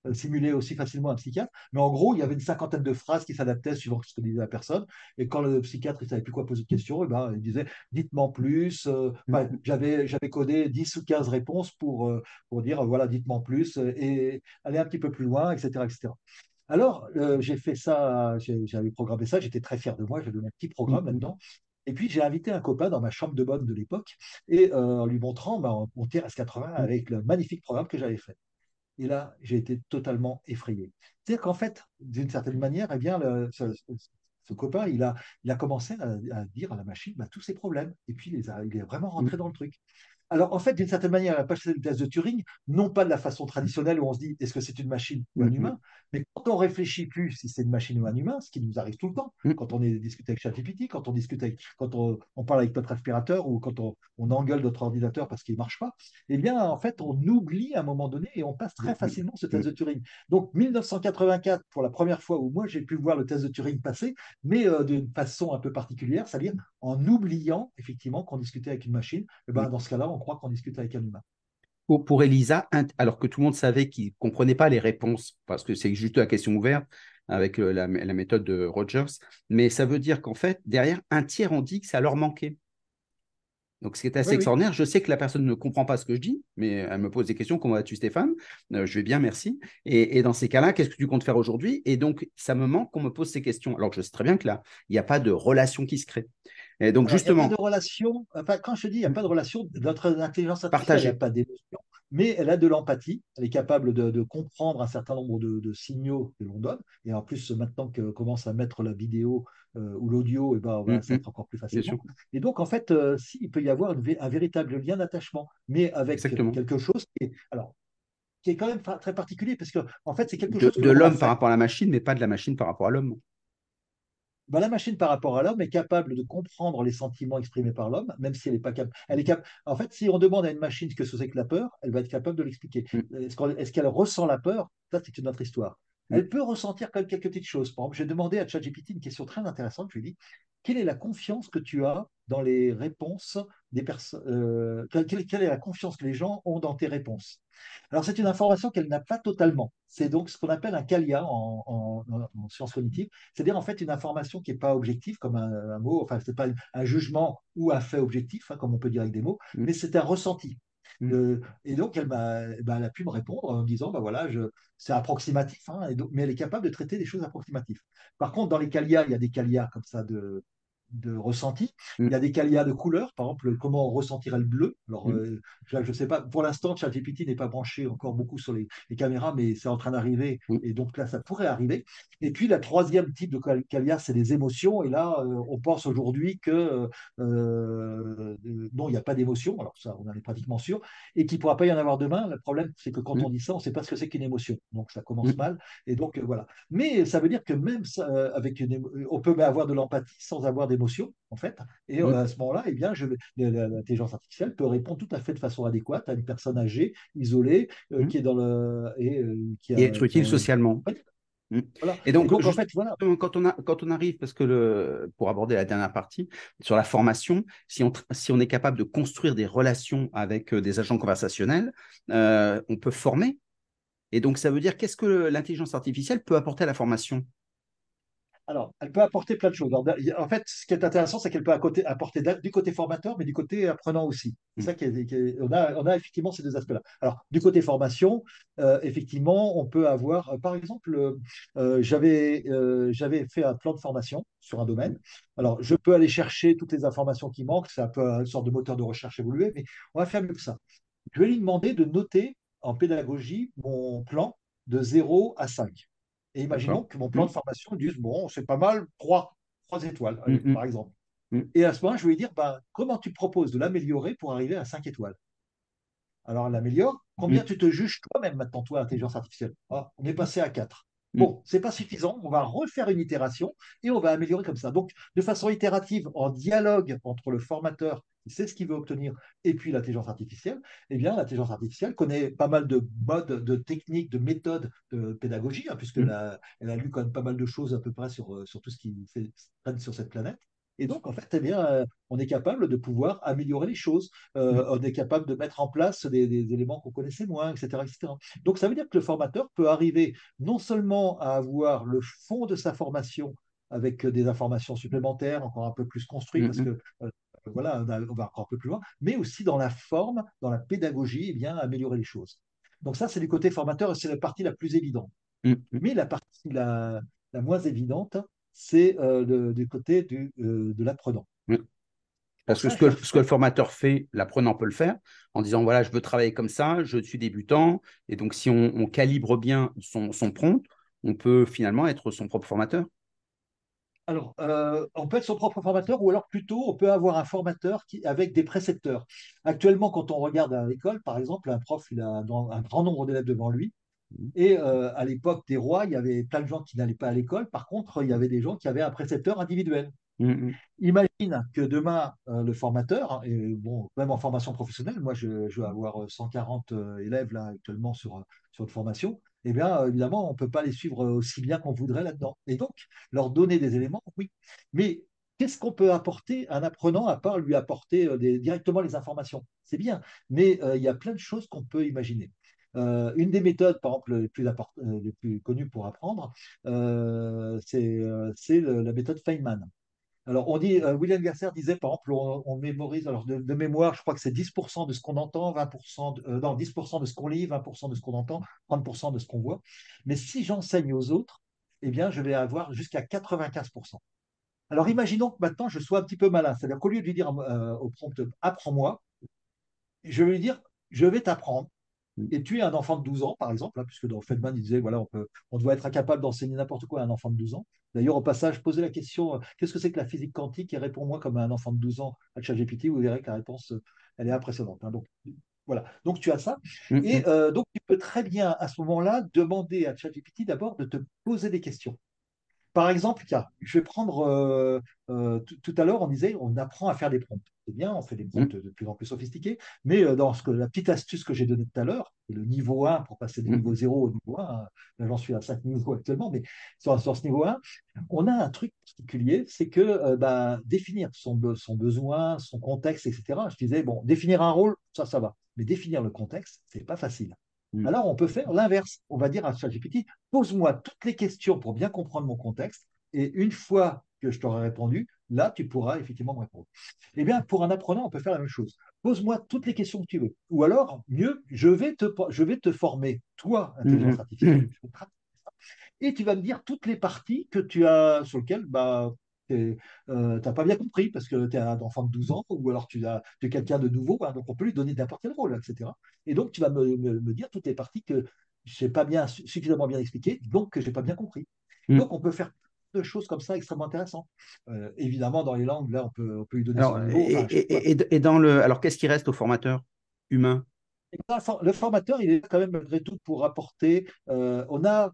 euh, simuler aussi facilement un psychiatre, mais en gros, il y avait une cinquantaine de phrases qui s'adaptaient suivant ce que disait la personne. Et quand le psychiatre ne savait plus quoi poser de questions, et eh ben, il disait Dites-moi plus. Euh, mm-hmm. j'avais, j'avais codé 10 ou 15 réponses pour, euh, pour dire Voilà, dites-moi plus, et aller un petit peu plus loin, etc. etc. Alors, j'ai fait ça, j'avais programmé ça, j'étais très fier de moi, j'ai donné un petit programme là-dedans. Et puis j'ai invité un copain dans ma chambre de bonne de l'époque et euh, en lui montrant bah, mon TRS-80 mm. avec le magnifique programme que j'avais fait. Et là, j'ai été totalement effrayé. C'est-à-dire qu'en fait, d'une certaine manière, eh bien, ce, copain, il a, il a commencé à, dire à la machine bah, tous ses problèmes. Et puis, il, il est vraiment rentré mm. dans le truc. Alors, en fait, d'une certaine manière, elle a passé le test de Turing, non pas de la façon traditionnelle où on se dit est-ce que c'est une machine ou un mm-hmm. humain, mais quand on réfléchit plus si c'est une machine ou un humain, ce qui nous arrive tout le temps, mm. quand on est discuté avec ChatGPT, quand on discute avec, quand on, parle avec notre aspirateur ou quand on, engueule notre ordinateur parce qu'il ne marche pas, eh bien, en fait, on oublie à un moment donné et on passe très mm-hmm. facilement ce test de Turing. Donc, 1984, pour la première fois où moi j'ai pu voir le test de Turing passer, mais euh, d'une façon un peu particulière, c'est-à-dire en oubliant effectivement qu'on discutait avec une machine, eh ben, dans ce cas-là, on croit qu'on discute avec un humain. Pour, Elisa, alors que tout le monde savait qu'il ne comprenait pas les réponses, parce que c'est juste la question ouverte avec euh, la, méthode de Rogers, mais ça veut dire qu'en fait, derrière, un tiers ont dit que ça leur manquait. Donc, ce qui est assez extraordinaire, je sais que la personne ne comprend pas ce que je dis, mais elle me pose des questions. Comment vas-tu, Stéphane? Euh, Je vais bien, merci. Et, dans ces cas-là, qu'est-ce que tu comptes faire aujourd'hui? Et donc, ça me manque qu'on me pose ces questions. Alors que je sais très bien que là, il n'y a pas de relation qui se crée. Et donc, Alors, il n'y a justement, pas de relation, enfin, quand je dis il n'y a pas de relation, notre intelligence artificielle, n'a partager. pas d'émotion, mais elle a de l'empathie, elle est capable de, de comprendre un certain nombre de, de signaux que l'on donne. Et en plus, maintenant qu'on commence à mettre la vidéo euh, ou l'audio, eh ben, ça va mm, être encore plus facilement. Et donc, en fait, euh, si, il peut y avoir une un véritable lien d'attachement, mais avec exactement. quelque chose qui est, alors, qui est quand même très particulier, parce que, en fait, c'est quelque De, chose que de l'homme par rapport à la machine, mais pas de la machine par rapport à l'homme. Ben, la machine par rapport à l'homme est capable de comprendre les sentiments exprimés par l'homme, même si elle n'est pas capable. Elle est cap- En fait, si on demande à une machine ce que c'est que la peur, elle va être capable de l'expliquer. Mm, Est-ce qu'on- est-ce qu'elle ressent la peur? Ça, c'est une autre histoire. mm, Elle peut ressentir quelques petites choses. Par exemple, j'ai demandé à ChatGPT une question très intéressante. Je lui ai dit quelle est la confiance que tu as dans les réponses des personnes euh, quelle, est la confiance que les gens ont dans tes réponses alors, c'est une information qu'elle n'a pas totalement. C'est donc ce qu'on appelle un CALIA en, en- en sciences cognitives, c'est-à-dire en fait une information qui n'est pas objective, comme un, un mot, enfin, c'est pas un jugement ou un fait objectif, hein, comme on peut dire avec des mots, mm, mais c'est un ressenti. mm, Euh, et donc, elle, m'a, ben, elle a pu me répondre en me disant, bah voilà, c'est approximatif, hein, et donc- mais elle est capable de traiter des choses approximatives. Par contre, dans les CALIA, il y a des CALIA comme ça de, de ressenti. mm, Il y a des CALIA de couleurs, par exemple, comment on ressentirait le bleu. Alors, mm, euh, je ne sais pas, pour l'instant, ChatGPT n'est pas branché encore beaucoup sur les, les caméras, mais c'est en train d'arriver, mm, et donc là, ça pourrait arriver. Et puis, la troisième type de cal- CALIA, c'est les émotions, et là, euh, on pense aujourd'hui que euh, non, il n'y a pas d'émotion, alors ça, on en est pratiquement sûr, et qu'il ne pourra pas y en avoir demain. Le problème, c'est que quand mm, on dit ça, on ne sait pas ce que c'est qu'une émotion. Donc, ça commence mm, mal, et donc, voilà. Mais ça veut dire que même ça, avec une on peut avoir de l'empathie sans avoir en fait. Et euh, à ce moment-là, eh bien, l'intelligence artificielle peut répondre tout à fait de façon adéquate à une personne âgée, isolée, euh, mm. qui est dans le et euh, qui Et a, être utile socialement. Voilà. Et Et donc, donc, en fait, voilà. quand on, a, quand on arrive, parce que le, pour aborder la dernière partie, sur la formation, si on, si on est capable de construire des relations avec des agents conversationnels, euh, on peut former. Et donc, ça veut dire qu'est-ce que l'intelligence artificielle peut apporter à la formation? Alors, elle peut apporter plein de choses. Alors, en fait, ce qui est intéressant, c'est qu'elle peut apporter du côté formateur, mais du côté apprenant aussi. C'est Mm. ça qui est, qui est- on a, on a effectivement ces deux aspects-là. Alors, du côté formation, euh, effectivement, on peut avoir, euh, par exemple, j'avais euh, j'avais fait un plan de formation sur un domaine. Alors, je peux aller chercher toutes les informations qui manquent. C'est un peu une sorte de moteur de recherche évolué, mais on va faire mieux que ça. Je vais lui demander de noter en pédagogie mon plan de 0 à 5. Et imaginons que mon plan de Mm, formation dise, bon, c'est pas mal, 3, 3 étoiles, mm, allez, mm, par exemple. mm, Et à ce moment, je vais lui dire, ben, comment tu proposes de l'améliorer pour arriver à 5 étoiles? Alors, elle l'améliore. Combien mm, tu te juges toi-même maintenant, toi, intelligence artificielle? Ah, On est passé à 4. mm, Bon, c'est pas suffisant. On va refaire une itération et on va améliorer comme ça. Donc, de façon itérative, en dialogue entre le formateur qui sait ce qu'il veut obtenir et puis l'intelligence artificielle, eh bien, l'intelligence artificielle connaît pas mal de modes, de techniques, de méthodes de pédagogie, hein, puisqu'elle mm, a, elle a lu quand même pas mal de choses à peu près sur, euh, sur tout ce qui fait, traîne sur cette planète. Et donc, en fait, eh bien, euh, on est capable de pouvoir améliorer les choses. mm, Euh, on est capable de mettre en place des, des éléments qu'on connaissait moins, etc., etc. Donc, ça veut dire que le formateur peut arriver non seulement à avoir le fond de sa formation avec des informations supplémentaires, encore un peu plus construites, mm, parce mm, que euh, voilà, on, va encore un peu plus loin, mais aussi dans la forme, dans la pédagogie, eh bien, améliorer les choses. Donc ça, c'est du côté formateur, et c'est la partie la plus évidente. mm, mm, Mais la partie la, la moins évidente, c'est euh, du côté du, euh, de l'apprenant. Parce que ce que, va ce que le formateur fait, l'apprenant peut le faire en disant voilà, je veux travailler comme ça, je suis débutant. Et donc, si on, on calibre bien son, son prompt, on peut finalement être son propre formateur. Alors, euh, on peut être son propre formateur ou alors plutôt on peut avoir un formateur qui, avec des précepteurs. Actuellement, quand on regarde à l'école, par exemple, un prof, il a un, un grand nombre d'élèves devant lui. Mm, Et euh, à l'époque des rois, il y avait plein de gens qui n'allaient pas à l'école. Par contre, il y avait des gens qui avaient un précepteur individuel. mm, Imagine que demain, euh, le formateur, hein, et bon, même en formation professionnelle, moi je, je vais avoir euh, 140 euh, élèves là actuellement sur, sur une formation, eh bien évidemment, on ne peut pas les suivre euh, aussi bien qu'on voudrait là-dedans. Et donc, leur donner des éléments, oui. Mais qu'est-ce qu'on peut apporter à un apprenant à part lui apporter euh, directement les informations? C'est bien, mais euh, il y a plein de choses qu'on peut imaginer. Une des méthodes, par exemple, les plus, connues pour apprendre, c'est la méthode Feynman. Alors, on dit, euh, William Gasser disait, par exemple, on, mémorise, alors de, mémoire, je crois que c'est 10% de ce qu'on entend, 20%, de, euh, non, 10% de ce qu'on lit, 20% de ce qu'on entend, 30% de ce qu'on voit. Mais si j'enseigne aux autres, eh bien, je vais avoir jusqu'à 95%. Alors imaginons que maintenant je sois un petit peu malin, c'est-à-dire qu'au lieu de lui dire euh, au prompt apprends-moi, je vais lui dire je vais t'apprendre. Mm. Et tu es un enfant de 12 ans, par exemple, hein, puisque dans Feldman, il disait voilà, on, peut, on doit être incapable d'enseigner n'importe quoi à un enfant de 12 ans. D'ailleurs, au passage, posez la question euh, qu'est-ce que c'est que la physique quantique Et réponds-moi comme un enfant de 12 ans à ChatGPT, vous verrez que la réponse, euh, elle est impressionnante. hein. Donc, voilà. Donc, tu as ça. Mm, Et mm, euh, donc, tu peux très bien, à ce moment-là, demander à ChatGPT d'abord de te poser des questions. Par exemple, je vais prendre euh, euh, tout à l'heure, on disait on apprend à faire des prompts. C'est bien, on fait des prompts de plus en plus sophistiqués, mais euh, dans ce que, la petite astuce que j'ai donnée tout à l'heure, le niveau 1 pour passer du niveau mm, 0 au niveau 1, hein, là j'en suis à 5 niveaux actuellement, mais sur, sur ce niveau 1, on a un truc particulier, c'est que euh, bah, définir son, son besoin, son contexte, etc. Je disais, bon, définir un rôle, ça, ça va, mais définir le contexte, c'est pas facile. Mm. Alors, on peut faire l'inverse. On va dire à ChatGPT, pose-moi toutes les questions pour bien comprendre mon contexte. Et une fois que je t'aurai répondu, là, tu pourras effectivement me répondre. Eh bien, pour un apprenant, on peut faire la même chose. Pose-moi toutes les questions que tu veux. Ou alors, mieux, je vais te, je vais te former, toi, Mm, intelligence artificielle. Et tu vas me dire toutes les parties que tu as, sur lesquelles bah, tu n'as pas bien compris parce que tu es un enfant de 12 ans ou alors tu, as, tu es quelqu'un de nouveau. hein, donc, on peut lui donner n'importe quel rôle, etc. Et donc, tu vas me, me- me dire toutes les parties que je n'ai pas bien, suffisamment bien expliquées, donc que je n'ai pas bien compris. mm. Donc, on peut faire de choses comme ça extrêmement intéressantes. Euh, évidemment, dans les langues, là, on peut, on peut lui donner son Alors, niveau. et, Enfin, je sais pas. et- et- et dans le, alors qu'est-ce qui reste au formateur humain? Le for- le formateur, il est quand même malgré tout pour apporter. euh, on a, euh,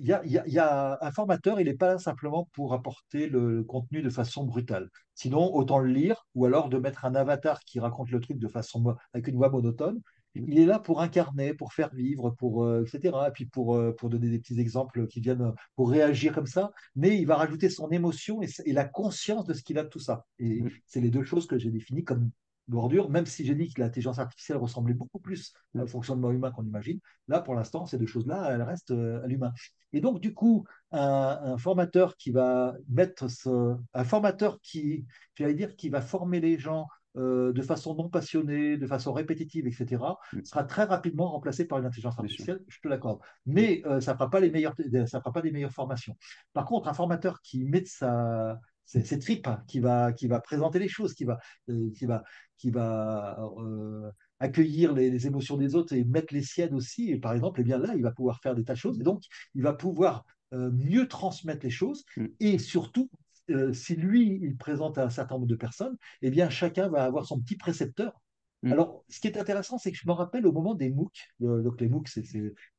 il y a, il y a- il y a un formateur, il n'est pas là simplement pour apporter le contenu de façon brutale. Sinon, autant le lire ou alors de mettre un avatar qui raconte le truc de façon avec une voix monotone. Il est là pour incarner, pour faire vivre, pour euh, etc. Et puis pour euh, pour donner des petits exemples qui viennent euh, pour réagir comme ça. Mais il va rajouter son émotion et, et la conscience de ce qu'il a de tout ça. Et Mm, c'est les deux choses que j'ai définies comme bordure, même si j'ai dit que l'intelligence artificielle ressemblait beaucoup plus au fonctionnement humain qu'on imagine. Là, pour l'instant, ces deux choses-là, elles restent euh, à l'humain. Et donc, du coup, un, un formateur qui va mettre ce, un formateur qui, j'allais dire, qui va former les gens euh, de façon non passionnée, de façon répétitive, etc., mm, sera très rapidement remplacé par une intelligence artificielle, je te l'accorde. Mais euh, ça ne fera pas les meilleures, ça fera pas des meilleures formations. Par contre, un formateur qui met de sa, ses, ses tripes, hein, qui va, qui va présenter les choses, qui va, euh, qui va, qui va euh, accueillir les, les émotions des autres et mettre les siennes aussi, et par exemple, eh bien là, il va pouvoir faire des tas de choses, et donc il va pouvoir euh, mieux transmettre les choses, Mm, et surtout, euh, si lui, il présente à un certain nombre de personnes, eh bien chacun va avoir son petit précepteur. Mm, Alors, ce qui est intéressant, c'est que je me rappelle au moment des MOOC, euh, donc les MOOC, c'est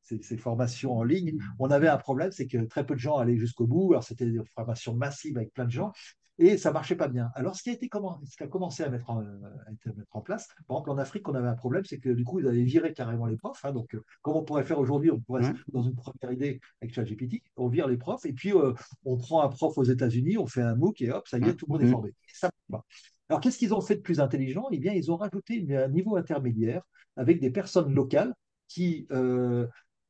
c'est formations en ligne, on avait un problème, c'est que très peu de gens allaient jusqu'au bout, alors c'était des formations massives avec plein de gens, et ça marchait pas bien. Alors, ce qui a été comment, ce qui a commencé à mettre en, à être- à mettre en place, par exemple, en Afrique, on avait un problème, c'est que du coup, ils avaient viré carrément les profs. hein. donc, euh, comme on pourrait faire aujourd'hui, on pourrait, ouais, dans une première idée avec ChatGPT, on vire les profs, et puis euh, on prend un prof aux États-Unis, on fait un MOOC, et hop, ça y est, tout le monde est mm, formé. Et ça marche pas. Alors, qu'est-ce qu'ils ont fait de plus intelligent? Eh bien, ils ont rajouté un niveau intermédiaire avec des personnes locales qui euh,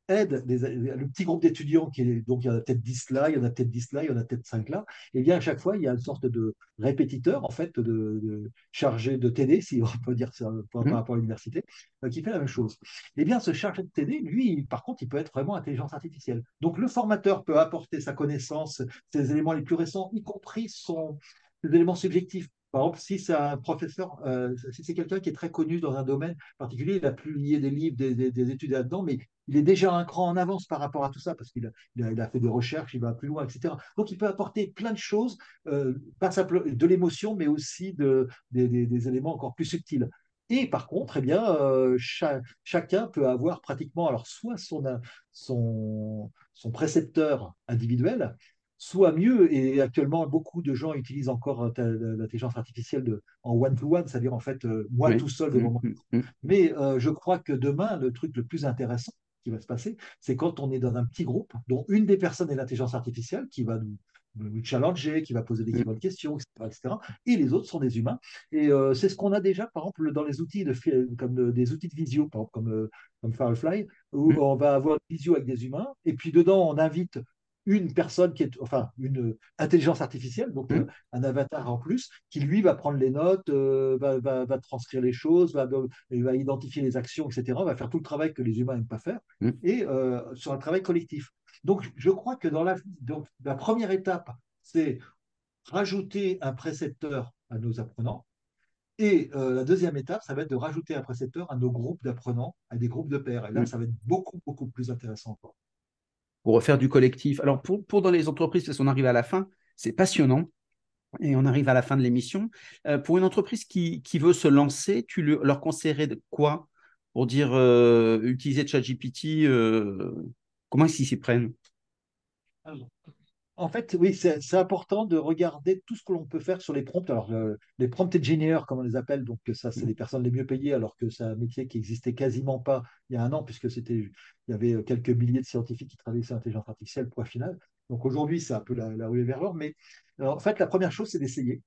aident le petit groupe d'étudiants, qui est, donc il y en a peut-être 10 là, il y en a peut-être 10 là, il y en a peut-être 5 là. Et bien, à chaque fois, il y a une sorte de répétiteur, en fait, de, de chargé de TD, si on peut dire ça par, par mm, rapport à l'université, euh, qui fait la même chose. Eh bien, ce chargé de TD, lui, par contre, il peut être vraiment intelligence artificielle. Donc, le formateur peut apporter sa connaissance, ses éléments les plus récents, y compris son, ses éléments subjectifs. Par exemple, si c'est un professeur, euh, si c'est quelqu'un qui est très connu dans un domaine particulier, il a publié des livres, des, des- des études là-dedans, mais il est déjà un cran en avance par rapport à tout ça, parce qu'il a, fait des recherches, il va plus loin, etc. Donc, il peut apporter plein de choses, euh, pas simplement de l'émotion, mais aussi de, des, éléments encore plus subtils. Et par contre, eh bien, euh, cha- chacun peut avoir pratiquement, alors soit son précepteur individuel, soit mieux, et actuellement, beaucoup de gens utilisent encore euh, l'intelligence artificielle de- en one-to-one, c'est-à-dire en fait, euh, moi oui, tout seul devant mm, moi. mm, mm, Mais euh, je crois que demain, le truc le plus intéressant qui va se passer, c'est quand on est dans un petit groupe, dont une des personnes est l'intelligence artificielle, qui va nous, nous challenger, qui va poser des questions, etc., etc. Et les autres sont des humains. Et euh, c'est ce qu'on a déjà, par exemple, dans les outils de, comme des outils de visio, par exemple, comme, comme Firefly, où on va avoir visio avec des humains, et puis dedans, on invite une personne qui est, enfin, une intelligence artificielle, donc euh, mm, un avatar en plus, qui lui va prendre les notes, euh, va, va, va, transcrire les choses, va, va, identifier les actions, etc., va faire tout le travail que les humains n'aiment pas faire, mm, et euh, sur un travail collectif. Donc, je crois que dans la, donc, la première étape, c'est rajouter un précepteur à nos apprenants. Et euh, la deuxième étape, ça va être de rajouter un précepteur à nos groupes d'apprenants, à des groupes de pairs. Et là, mm. ça va être beaucoup, beaucoup plus intéressant encore. Pour refaire du collectif. Alors, pour, pour dans les entreprises, parce qu'on arrive à la fin, c'est passionnant. Et on arrive à la fin de l'émission. Euh, pour une entreprise qui, qui, veut se lancer, tu leur conseillerais de quoi pour dire euh, utiliser ChatGPT euh, Comment est-ce qu'ils s'y prennent? En fait, oui, c'est important de regarder tout ce que l'on peut faire sur les prompts. Alors, les prompt engineers, comme on les appelle, donc ça, c'est les personnes les mieux payées, alors que c'est un métier qui existait quasiment pas il y a un an, puisque c'était, il y avait quelques milliers de scientifiques qui travaillaient sur l'intelligence artificielle, point final. Donc aujourd'hui, c'est un peu la, la ruée vers l'or. Mais en fait, la première chose, c'est d'essayer.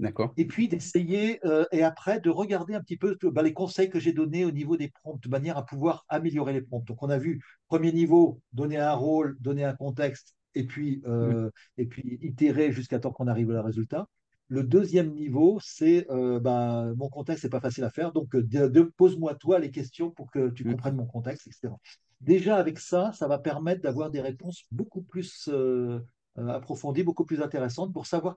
D'accord. Et puis d'essayer, euh, et après, de regarder un petit peu bah, les conseils que j'ai donnés au niveau des prompts, de manière à pouvoir améliorer les prompts. Donc, on a vu, premier niveau, donner un rôle, donner un contexte, et puis, euh, et puis itérer jusqu'à temps qu'on arrive au résultat. Le deuxième niveau, c'est euh, bah, mon contexte, n'est pas facile à faire, donc de, pose-moi toi les questions pour que tu comprennes mon contexte, etc. Déjà avec ça, ça va permettre d'avoir des réponses beaucoup plus euh, approfondie, beaucoup plus intéressante pour savoir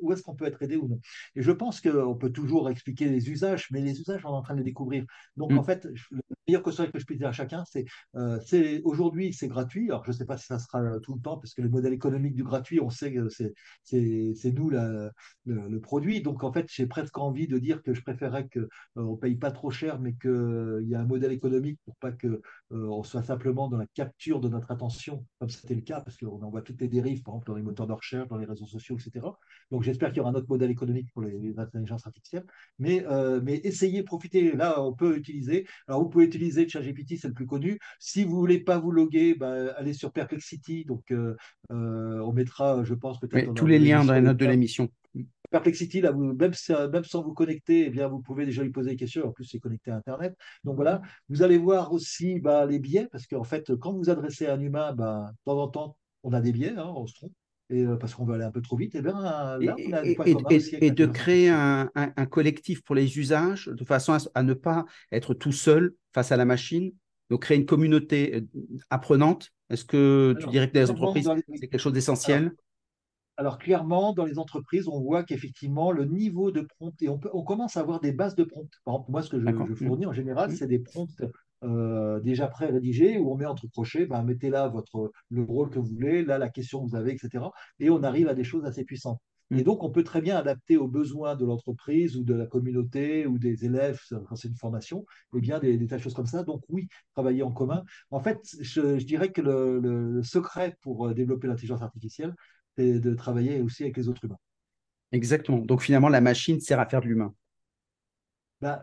où est-ce qu'on peut être aidé ou non. Et je pense qu'on peut toujours expliquer les usages, mais les usages, on est en train de les découvrir. Donc, mm. en fait, le meilleur conseil que je puisse dire à chacun, c'est euh, aujourd'hui, c'est gratuit. Alors, je ne sais pas si ça sera tout le temps, parce que le modèle économique du gratuit, on sait que c'est nous le, le, produit. Donc, en fait, j'ai presque envie de dire que je préférerais qu'on euh, ne paye pas trop cher, mais qu'il y a un modèle économique pour pas qu'on euh, soit simplement dans la capture de notre attention, comme c'était le cas, parce qu'on en voit toutes les dérives dans les moteurs de recherche, dans les réseaux sociaux, etc. Donc j'espère qu'il y aura un autre modèle économique pour les, intelligences artificielles. Mais, euh, mais essayez, profitez. Là, on peut utiliser. Alors vous pouvez utiliser ChatGPT, c'est le plus connu. Si vous voulez pas vous loguer, bah, allez sur Perplexity. Donc euh, euh, on mettra, je pense, peut-être. tous les liens dans les notes de l'émission. Perplexity, là, vous, même, même, sans vous connecter, eh bien, vous pouvez déjà lui poser des questions. En plus, c'est connecté à Internet. Donc voilà, vous allez voir aussi bah, les biais, parce qu'en fait, quand vous adressez à un humain, bah, de temps en temps, on a des biais, hein, on se trompe. Et euh, parce qu'on veut aller un peu trop vite, et bien là, on a des et, et, de créer un, collectif pour les usages de façon à, ne pas être tout seul face à la machine, donc créer une communauté euh, apprenante. Est-ce que tu dirais que les entreprises, c'est quelque chose d'essentiel? Alors, clairement, dans les entreprises, on voit qu'effectivement, le niveau de prompt, et on, on, commence à avoir des bases de prompt. Par exemple, moi, ce que je, je fournis en général, mmh. c'est des prompts euh, déjà pré-rédigé où on met entre crochets, ben, mettez là votre, le rôle que vous voulez, là la question que vous avez, etc. Et on arrive à des choses assez puissantes. Et mm. donc, on peut très bien adapter aux besoins de l'entreprise ou de la communauté ou des élèves quand c'est une formation, et eh bien des, tas de choses comme ça. Donc, oui, travailler en commun. En fait, je, dirais que le, secret pour euh, développer l'intelligence artificielle, c'est de travailler aussi avec les autres humains. Exactement. Donc, finalement, la machine sert à faire de l'humain.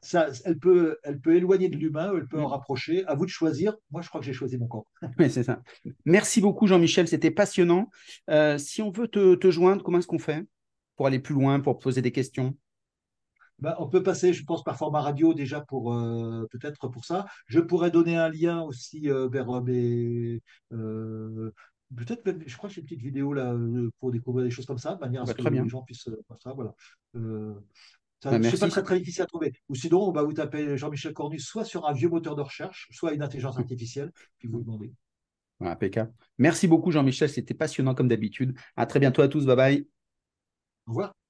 Ça, elle, peut, elle peut éloigner de l'humain, elle peut en rapprocher. À vous de choisir. Moi, je crois que j'ai choisi mon camp. <laughs> oui, c'est ça. Merci beaucoup, Jean-Michel. C'était passionnant. Euh, si on veut te, joindre, comment est-ce qu'on fait pour aller plus loin, pour poser des questions? Ben, on peut passer, je pense, par format radio déjà pour euh, peut-être pour ça. Je pourrais donner un lien aussi euh, vers mes. Peut-être je crois que j'ai une petite vidéo là pour découvrir des choses comme ça, de manière à ce que les gens puissent ça. Voilà. Ça, bah, pas très, très difficile à trouver. Ou sinon, bah, vous tapez Jean-Michel Cornu soit sur un vieux moteur de recherche, soit une intelligence artificielle, puis vous demandez. impeccable. Merci beaucoup, Jean-Michel. C'était passionnant comme d'habitude. À très bientôt à tous. Bye bye. Au revoir.